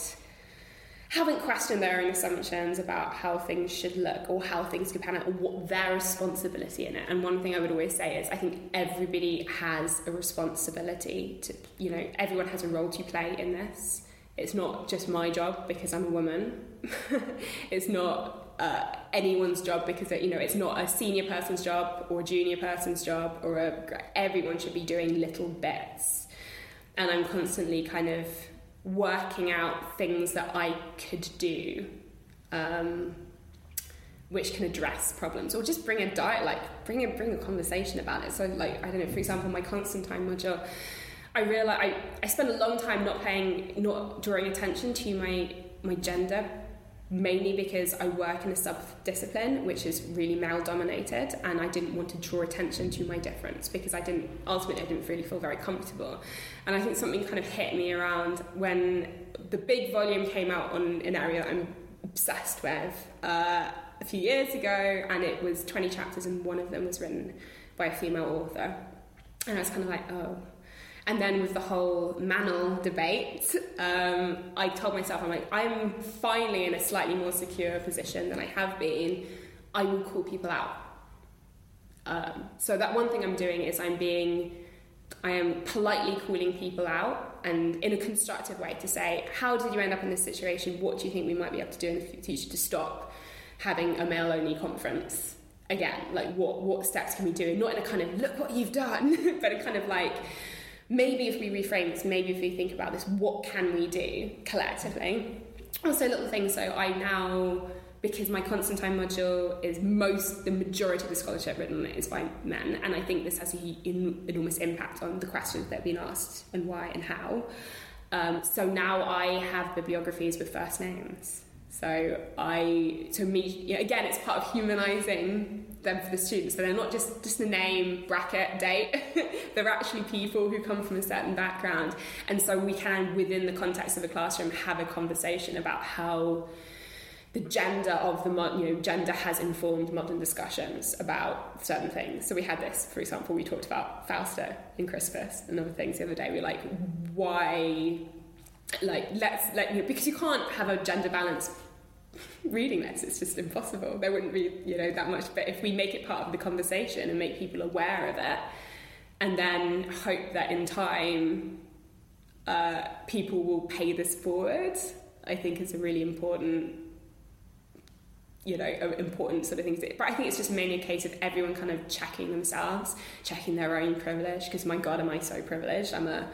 haven't questioned their own assumptions about how things should look or how things could pan out or what their responsibility in it. And one thing I would always say is I think everybody has a responsibility to, you know, everyone has a role to play in this. It's not just my job because I'm a woman. it's not uh, anyone's job because you know it's not a senior person's job or a junior person's job or a everyone should be doing little bits and i'm constantly kind of working out things that i could do um, which can address problems or just bring a diet like bring a bring a conversation about it. So like i don't know for example my constantine module i realize i, I spent a long time not paying not drawing attention to my my gender mainly because I work in a sub-discipline which is really male dominated and I didn't want to draw attention to my difference because I didn't ultimately I didn't really feel very comfortable. And I think something kind of hit me around when the big volume came out on an area I'm obsessed with uh, a few years ago and it was 20 chapters and one of them was written by a female author. And I was kind of like oh and then with the whole Manel debate, um, I told myself, I'm like, I'm finally in a slightly more secure position than I have been. I will call people out. Um, so that one thing I'm doing is I'm being, I am politely calling people out and in a constructive way to say, how did you end up in this situation? What do you think we might be able to do in the future to stop having a male-only conference? Again, like what what steps can we do? Not in a kind of look what you've done, but a kind of like maybe if we reframe this, maybe if we think about this, what can we do collectively? Also, little things. So I now, because my Constantine module is most, the majority of the scholarship written on it is by men, and I think this has an enormous impact on the questions that have been asked and why and how. Um, so now I have bibliographies with first names. So I, to me, again, it's part of humanising them for the students. So they're not just just a name, bracket, date. they're actually people who come from a certain background, and so we can, within the context of the classroom, have a conversation about how the gender of the you know gender has informed modern discussions about certain things. So we had this, for example, we talked about Fausta in Crispus and other things the other day. We were like, why, like let's let you know, because you can't have a gender balance reading this. It's just impossible. There wouldn't be, you know, that much. But if we make it part of the conversation and make people aware of it, and then hope that in time uh, people will pay this forward, I think is a really important, you know, important sort of thing. But I think it's just mainly a case of everyone kind of checking themselves, checking their own privilege. Because my God, am I so privileged? I'm a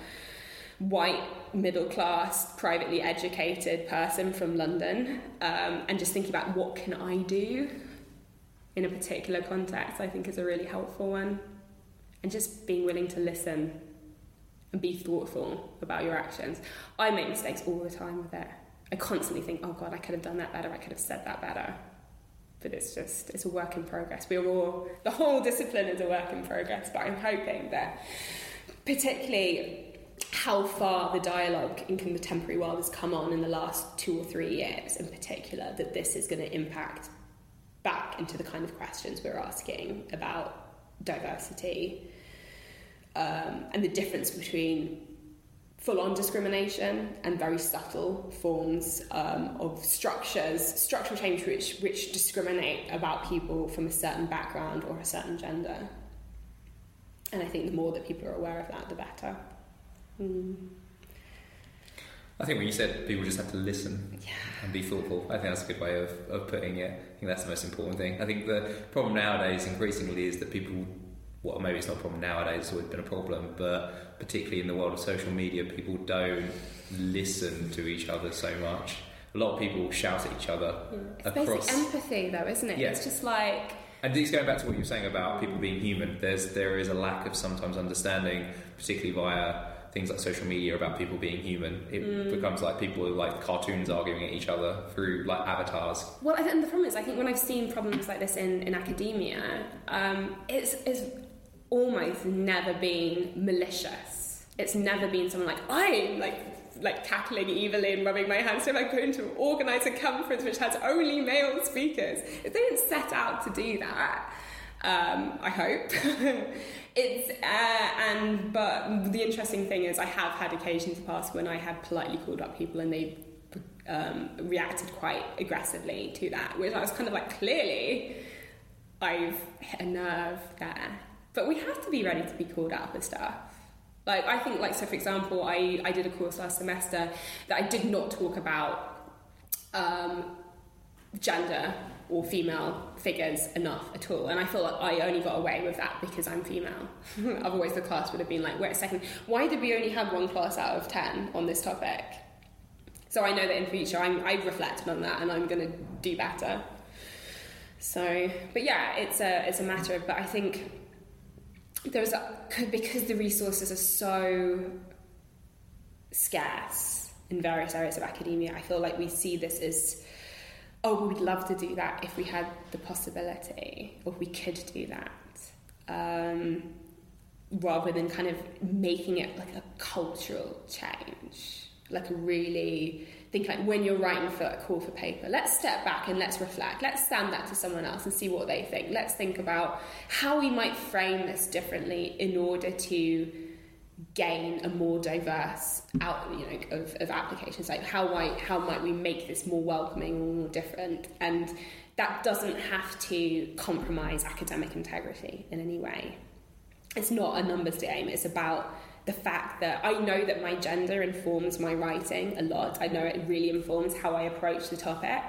white middle class privately educated person from london um, and just thinking about what can i do in a particular context i think is a really helpful one. And just being willing to listen and be thoughtful about your actions. I make mistakes all the time with it. I constantly think oh god i could have done that better. I could have said that better. But it's just it's a work in progress. We're all the whole discipline is a work in progress but i'm hoping that particularly how far the dialogue in contemporary world has come on in the last two or three years in particular that this is going to impact back into the kind of questions we're asking about diversity um, and the difference between full-on discrimination and very subtle forms um, of structures, structural change which, which discriminate about people from a certain background or a certain gender. And I think the more that people are aware of that, the better. Mm. I think when you said people just have to listen yeah. and be thoughtful, I think that's a good way of, of putting it. I think that's the most important thing. I think the problem nowadays, increasingly, is that people, well, maybe it's not a problem nowadays, it's always been a problem, but particularly in the world of social media, people don't listen to each other so much. A lot of people shout at each other. Yeah. It's across... basic empathy, though, isn't it? Yeah. It's just like. And it's going back to what you were saying about people being human. There's there is a lack of sometimes understanding, particularly via things like social media about people being human. It mm. becomes like people like cartoons arguing at each other through like avatars. Well, and the problem is, I think when I've seen problems like this in, in academia, um, it's, it's almost never been malicious. It's never been someone like, I'm like like cackling evilly and rubbing my hands. So I'm going to organise a conference which has only male speakers. If they didn't set out to do that, um, I hope. it's uh, and but the interesting thing is I have had occasions past when I have politely called up people and they um, reacted quite aggressively to that, which I was kind of like clearly I've hit a nerve there. But we have to be ready to be called out for stuff. Like I think like so for example I, I did a course last semester that I did not talk about um, gender or female figures enough at all. And I feel like I only got away with that because I'm female. Otherwise, the class would have been like, wait a second, why did we only have one class out of 10 on this topic? So I know that in future I'm, I've reflected on that and I'm going to do better. So, but yeah, it's a, it's a matter of, but I think there's a, because the resources are so scarce in various areas of academia, I feel like we see this as oh, we'd love to do that if we had the possibility, or if we could do that. Um, rather than kind of making it like a cultural change, like a really think like when you're writing for a call for paper, let's step back and let's reflect. Let's stand that to someone else and see what they think. Let's think about how we might frame this differently in order to gain a more diverse out you know of, of applications like how might how might we make this more welcoming or more different and that doesn't have to compromise academic integrity in any way it's not a numbers game it's about the fact that I know that my gender informs my writing a lot. I know it really informs how I approach the topic.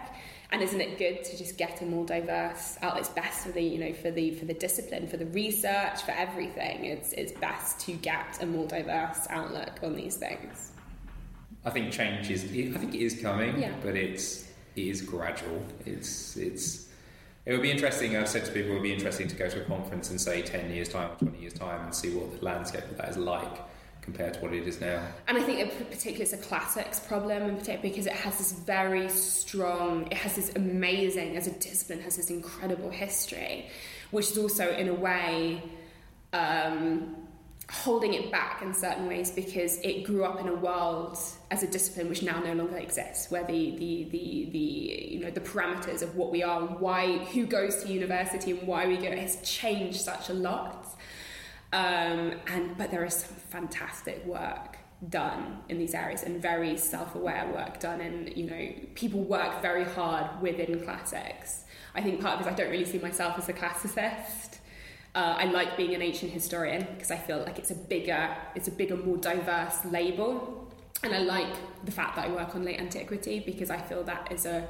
And isn't it good to just get a more diverse out? It's best for the you know for the for the discipline, for the research, for everything. It's it's best to get a more diverse outlook on these things. I think change is. I think it is coming, yeah. but it's it is gradual. It's it's. It would be interesting. I've said to people, it would be interesting to go to a conference in say ten years' time or twenty years' time and see what the landscape of that is like compared to what it is now. And I think in particular it's a classics problem in particular because it has this very strong, it has this amazing, as a discipline, has this incredible history, which is also in a way um, holding it back in certain ways because it grew up in a world as a discipline which now no longer exists, where the the the, the you know the parameters of what we are and why who goes to university and why we go has changed such a lot. Um, and but there is some fantastic work done in these areas and very self-aware work done and you know people work very hard within classics. I think part of it is i don't really see myself as a classicist. Uh, i like being an ancient historian because i feel like it's a bigger it's a bigger more diverse label. And i like the fact that i work on late antiquity because i feel that is a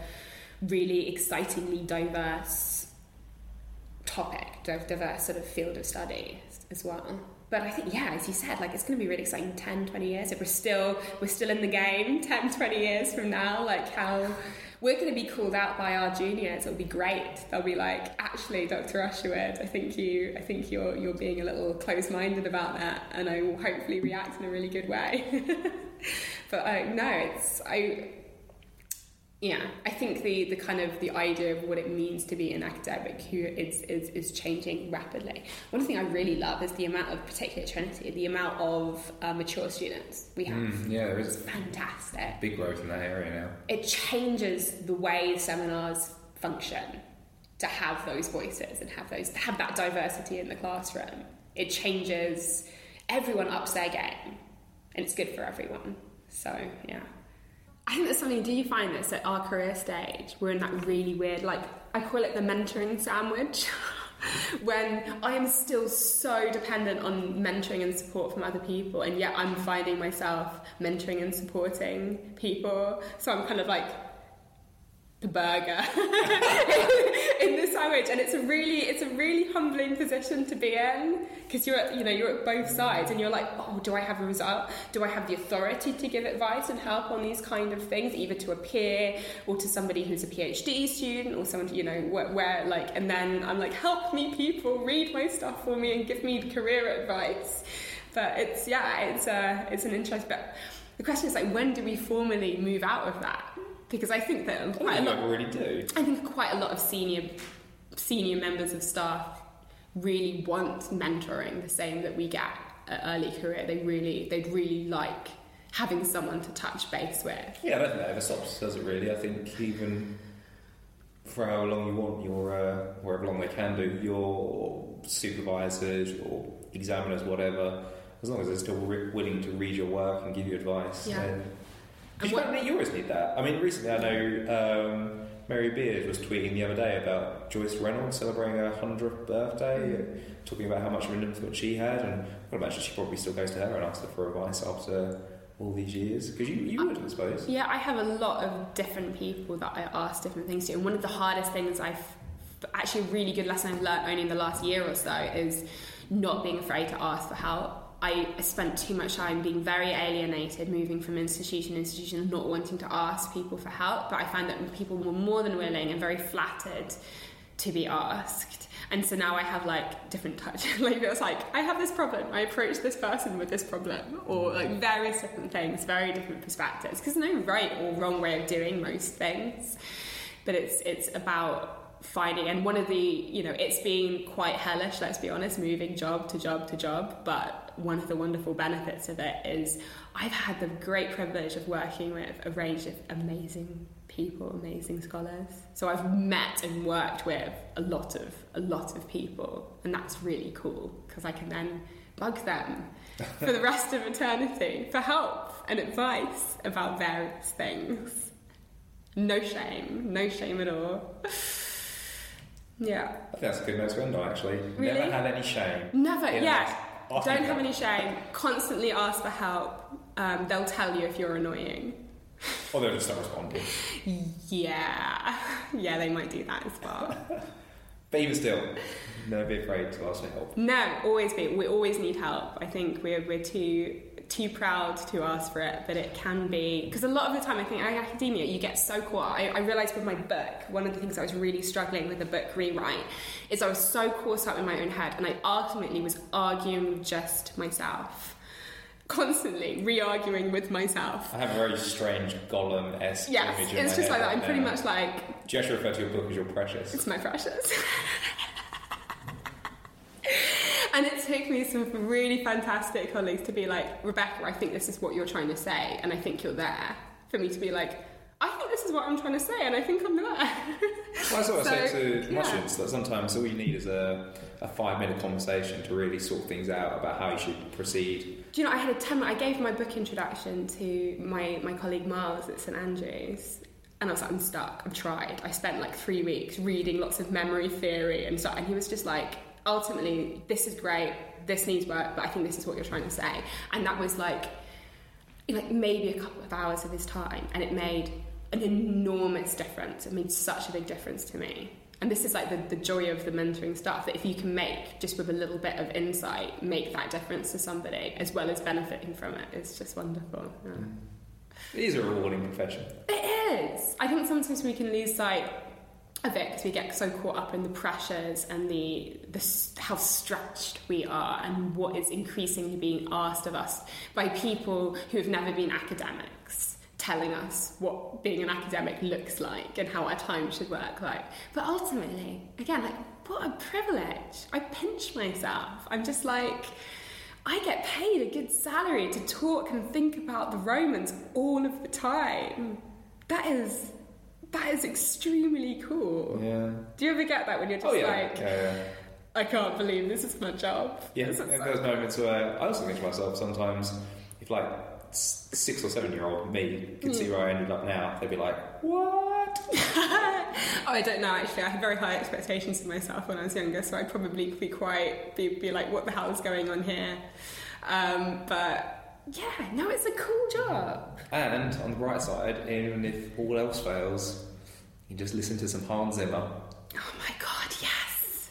really excitingly diverse topic of diverse sort of field of study as well. But I think yeah as you said like it's going to be really exciting 10 20 years if we're still we're still in the game 10 20 years from now. Like how we're going to be called out by our juniors. It'll be great. They'll be like actually Dr. Usherwood I think you I think you're you're being a little close-minded about that and I will hopefully react in a really good way. But uh, no it's I yeah, I think the, the kind of the idea of what it means to be an academic who is, is, is changing rapidly. One thing I really love is the amount of, particularly at Trinity, the amount of uh, mature students we have. Mm, yeah, there is fantastic. Big growth in that area now. It changes the way seminars function to have those voices and have those have that diversity in the classroom. It changes everyone ups their game, and it's good for everyone. So yeah. I think there's something. Do you find this at our career stage? We're in that really weird, like I call it the mentoring sandwich. when I am still so dependent on mentoring and support from other people, and yet I'm finding myself mentoring and supporting people. So I'm kind of like the burger in the sandwich. And it's a really it's a really humbling position to be in because you're at, you know you're at both sides and you're like oh do I have a result? Do I have the authority to give advice and help on these kind of things either to a peer or to somebody who's a PhD student or someone you know where, where like and then I'm like help me people read my stuff for me and give me career advice. But it's yeah it's a it's an interest but the question is like when do we formally move out of that because I think that quite a lot really do. I think quite a lot of senior senior members of staff really want mentoring the same that we get at early career. They really they'd really like having someone to touch base with. Yeah, I don't think that ever stops, does it? Really, I think even for how long you want your uh, wherever long they can do your supervisors, or examiners, whatever. As long as they're still re- willing to read your work and give you advice, yeah. then you, what, you always need that. I mean, recently I know um, Mary Beard was tweeting the other day about Joyce Reynolds celebrating her 100th birthday, mm. talking about how much of an influence she had, and I imagine she probably still goes to her and asks her for advice after all these years? Because you, you would, I suppose. Yeah, I have a lot of different people that I ask different things to, and one of the hardest things I've actually a really good lesson I've learned only in the last year or so is not being afraid to ask for help I spent too much time being very alienated, moving from institution to institution, not wanting to ask people for help. But I found that people were more than willing and very flattered to be asked. And so now I have like different touch. like it's like I have this problem. I approach this person with this problem, or like various different things, very different perspectives. Because no right or wrong way of doing most things, but it's it's about finding and one of the you know it's been quite hellish let's be honest moving job to job to job but one of the wonderful benefits of it is I've had the great privilege of working with a range of amazing people, amazing scholars. So I've met and worked with a lot of a lot of people, and that's really cool because I can then bug them for the rest of eternity for help and advice about various things. No shame, no shame at all. Yeah. I think that's a good note to end on, actually. Really? Never have any shame. Never, yeah. Don't have any shame. Constantly ask for help. Um, they'll tell you if you're annoying. Or they'll just start responding. Yeah, yeah, they might do that as well. but even still, never be afraid to ask for help. No, always be. We always need help. I think we're we're too too proud to ask for it, but it can be because a lot of the time I think in academia you get so caught. I, I realised with my book, one of the things I was really struggling with the book rewrite is I was so caught up in my own head, and I ultimately was arguing with just myself. Constantly re-arguing with myself. I have a very strange Gollum-esque yes, image. it's just like that. I'm pretty much like. Do you actually refer to your book as your precious? It's my precious. it took me some really fantastic colleagues to be like, Rebecca, I think this is what you're trying to say, and I think you're there. For me to be like, I think this is what I'm trying to say, and I think I'm there. well, that's what so, I say to yeah. mushrooms that sometimes all you need is a, a five minute conversation to really sort things out about how you should proceed Do you know, I had a 10 I gave my book introduction to my, my colleague Miles at St Andrews. And I was like, I'm stuck. I've tried. I spent like three weeks reading lots of memory theory and stuff. And he was just like, ultimately, this is great. This needs work, but I think this is what you're trying to say. And that was like, like maybe a couple of hours of his time. And it made an enormous difference. It made such a big difference to me and this is like the, the joy of the mentoring stuff that if you can make just with a little bit of insight make that difference to somebody as well as benefiting from it it's just wonderful yeah. it is a rewarding profession it is i think sometimes we can lose sight of it because we get so caught up in the pressures and the, the how stretched we are and what is increasingly being asked of us by people who have never been academics telling us what being an academic looks like and how our time should work like. But ultimately, again, like, what a privilege. I pinch myself. I'm just like, I get paid a good salary to talk and think about the Romans all of the time. That is that is extremely cool. Yeah. Do you ever get that when you're just oh, yeah. like yeah. I can't believe this is my job. Yeah, there's moments where I also think to myself sometimes if like six or seven year old me could see where I ended up now, they'd be like, "What?" oh, I don't know. Actually, I had very high expectations of myself when I was younger, so I'd probably be quite be, be like, "What the hell is going on here?" Um, but yeah, no, it's a cool job. And on the bright side, even if all else fails, you just listen to some Hans Zimmer. Oh my god, yes.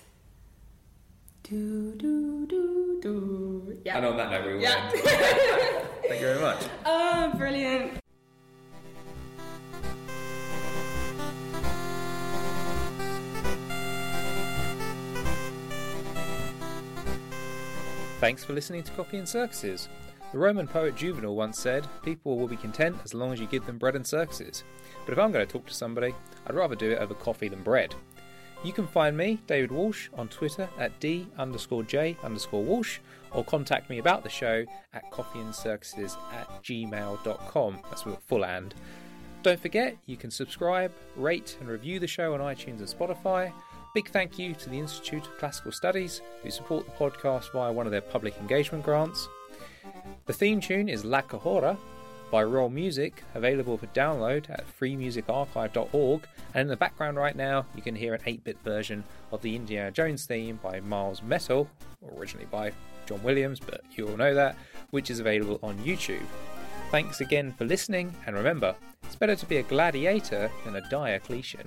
Do do do do. Yeah. And on that note, we will yeah. Thank you very much. Oh, brilliant. Thanks for listening to Coffee and Circuses. The Roman poet Juvenal once said, People will be content as long as you give them bread and circuses. But if I'm going to talk to somebody, I'd rather do it over coffee than bread. You can find me, David Walsh, on Twitter at D underscore J underscore Walsh, or contact me about the show at coffeeandcircuses at gmail.com. That's with a full and. Don't forget, you can subscribe, rate, and review the show on iTunes and Spotify. Big thank you to the Institute of Classical Studies, who support the podcast via one of their public engagement grants. The theme tune is La Cajora by Roll Music, available for download at freemusicarchive.org. And in the background right now, you can hear an 8 bit version of the Indiana Jones theme by Miles Metal, originally by John Williams, but you all know that, which is available on YouTube. Thanks again for listening, and remember, it's better to be a gladiator than a Diocletian.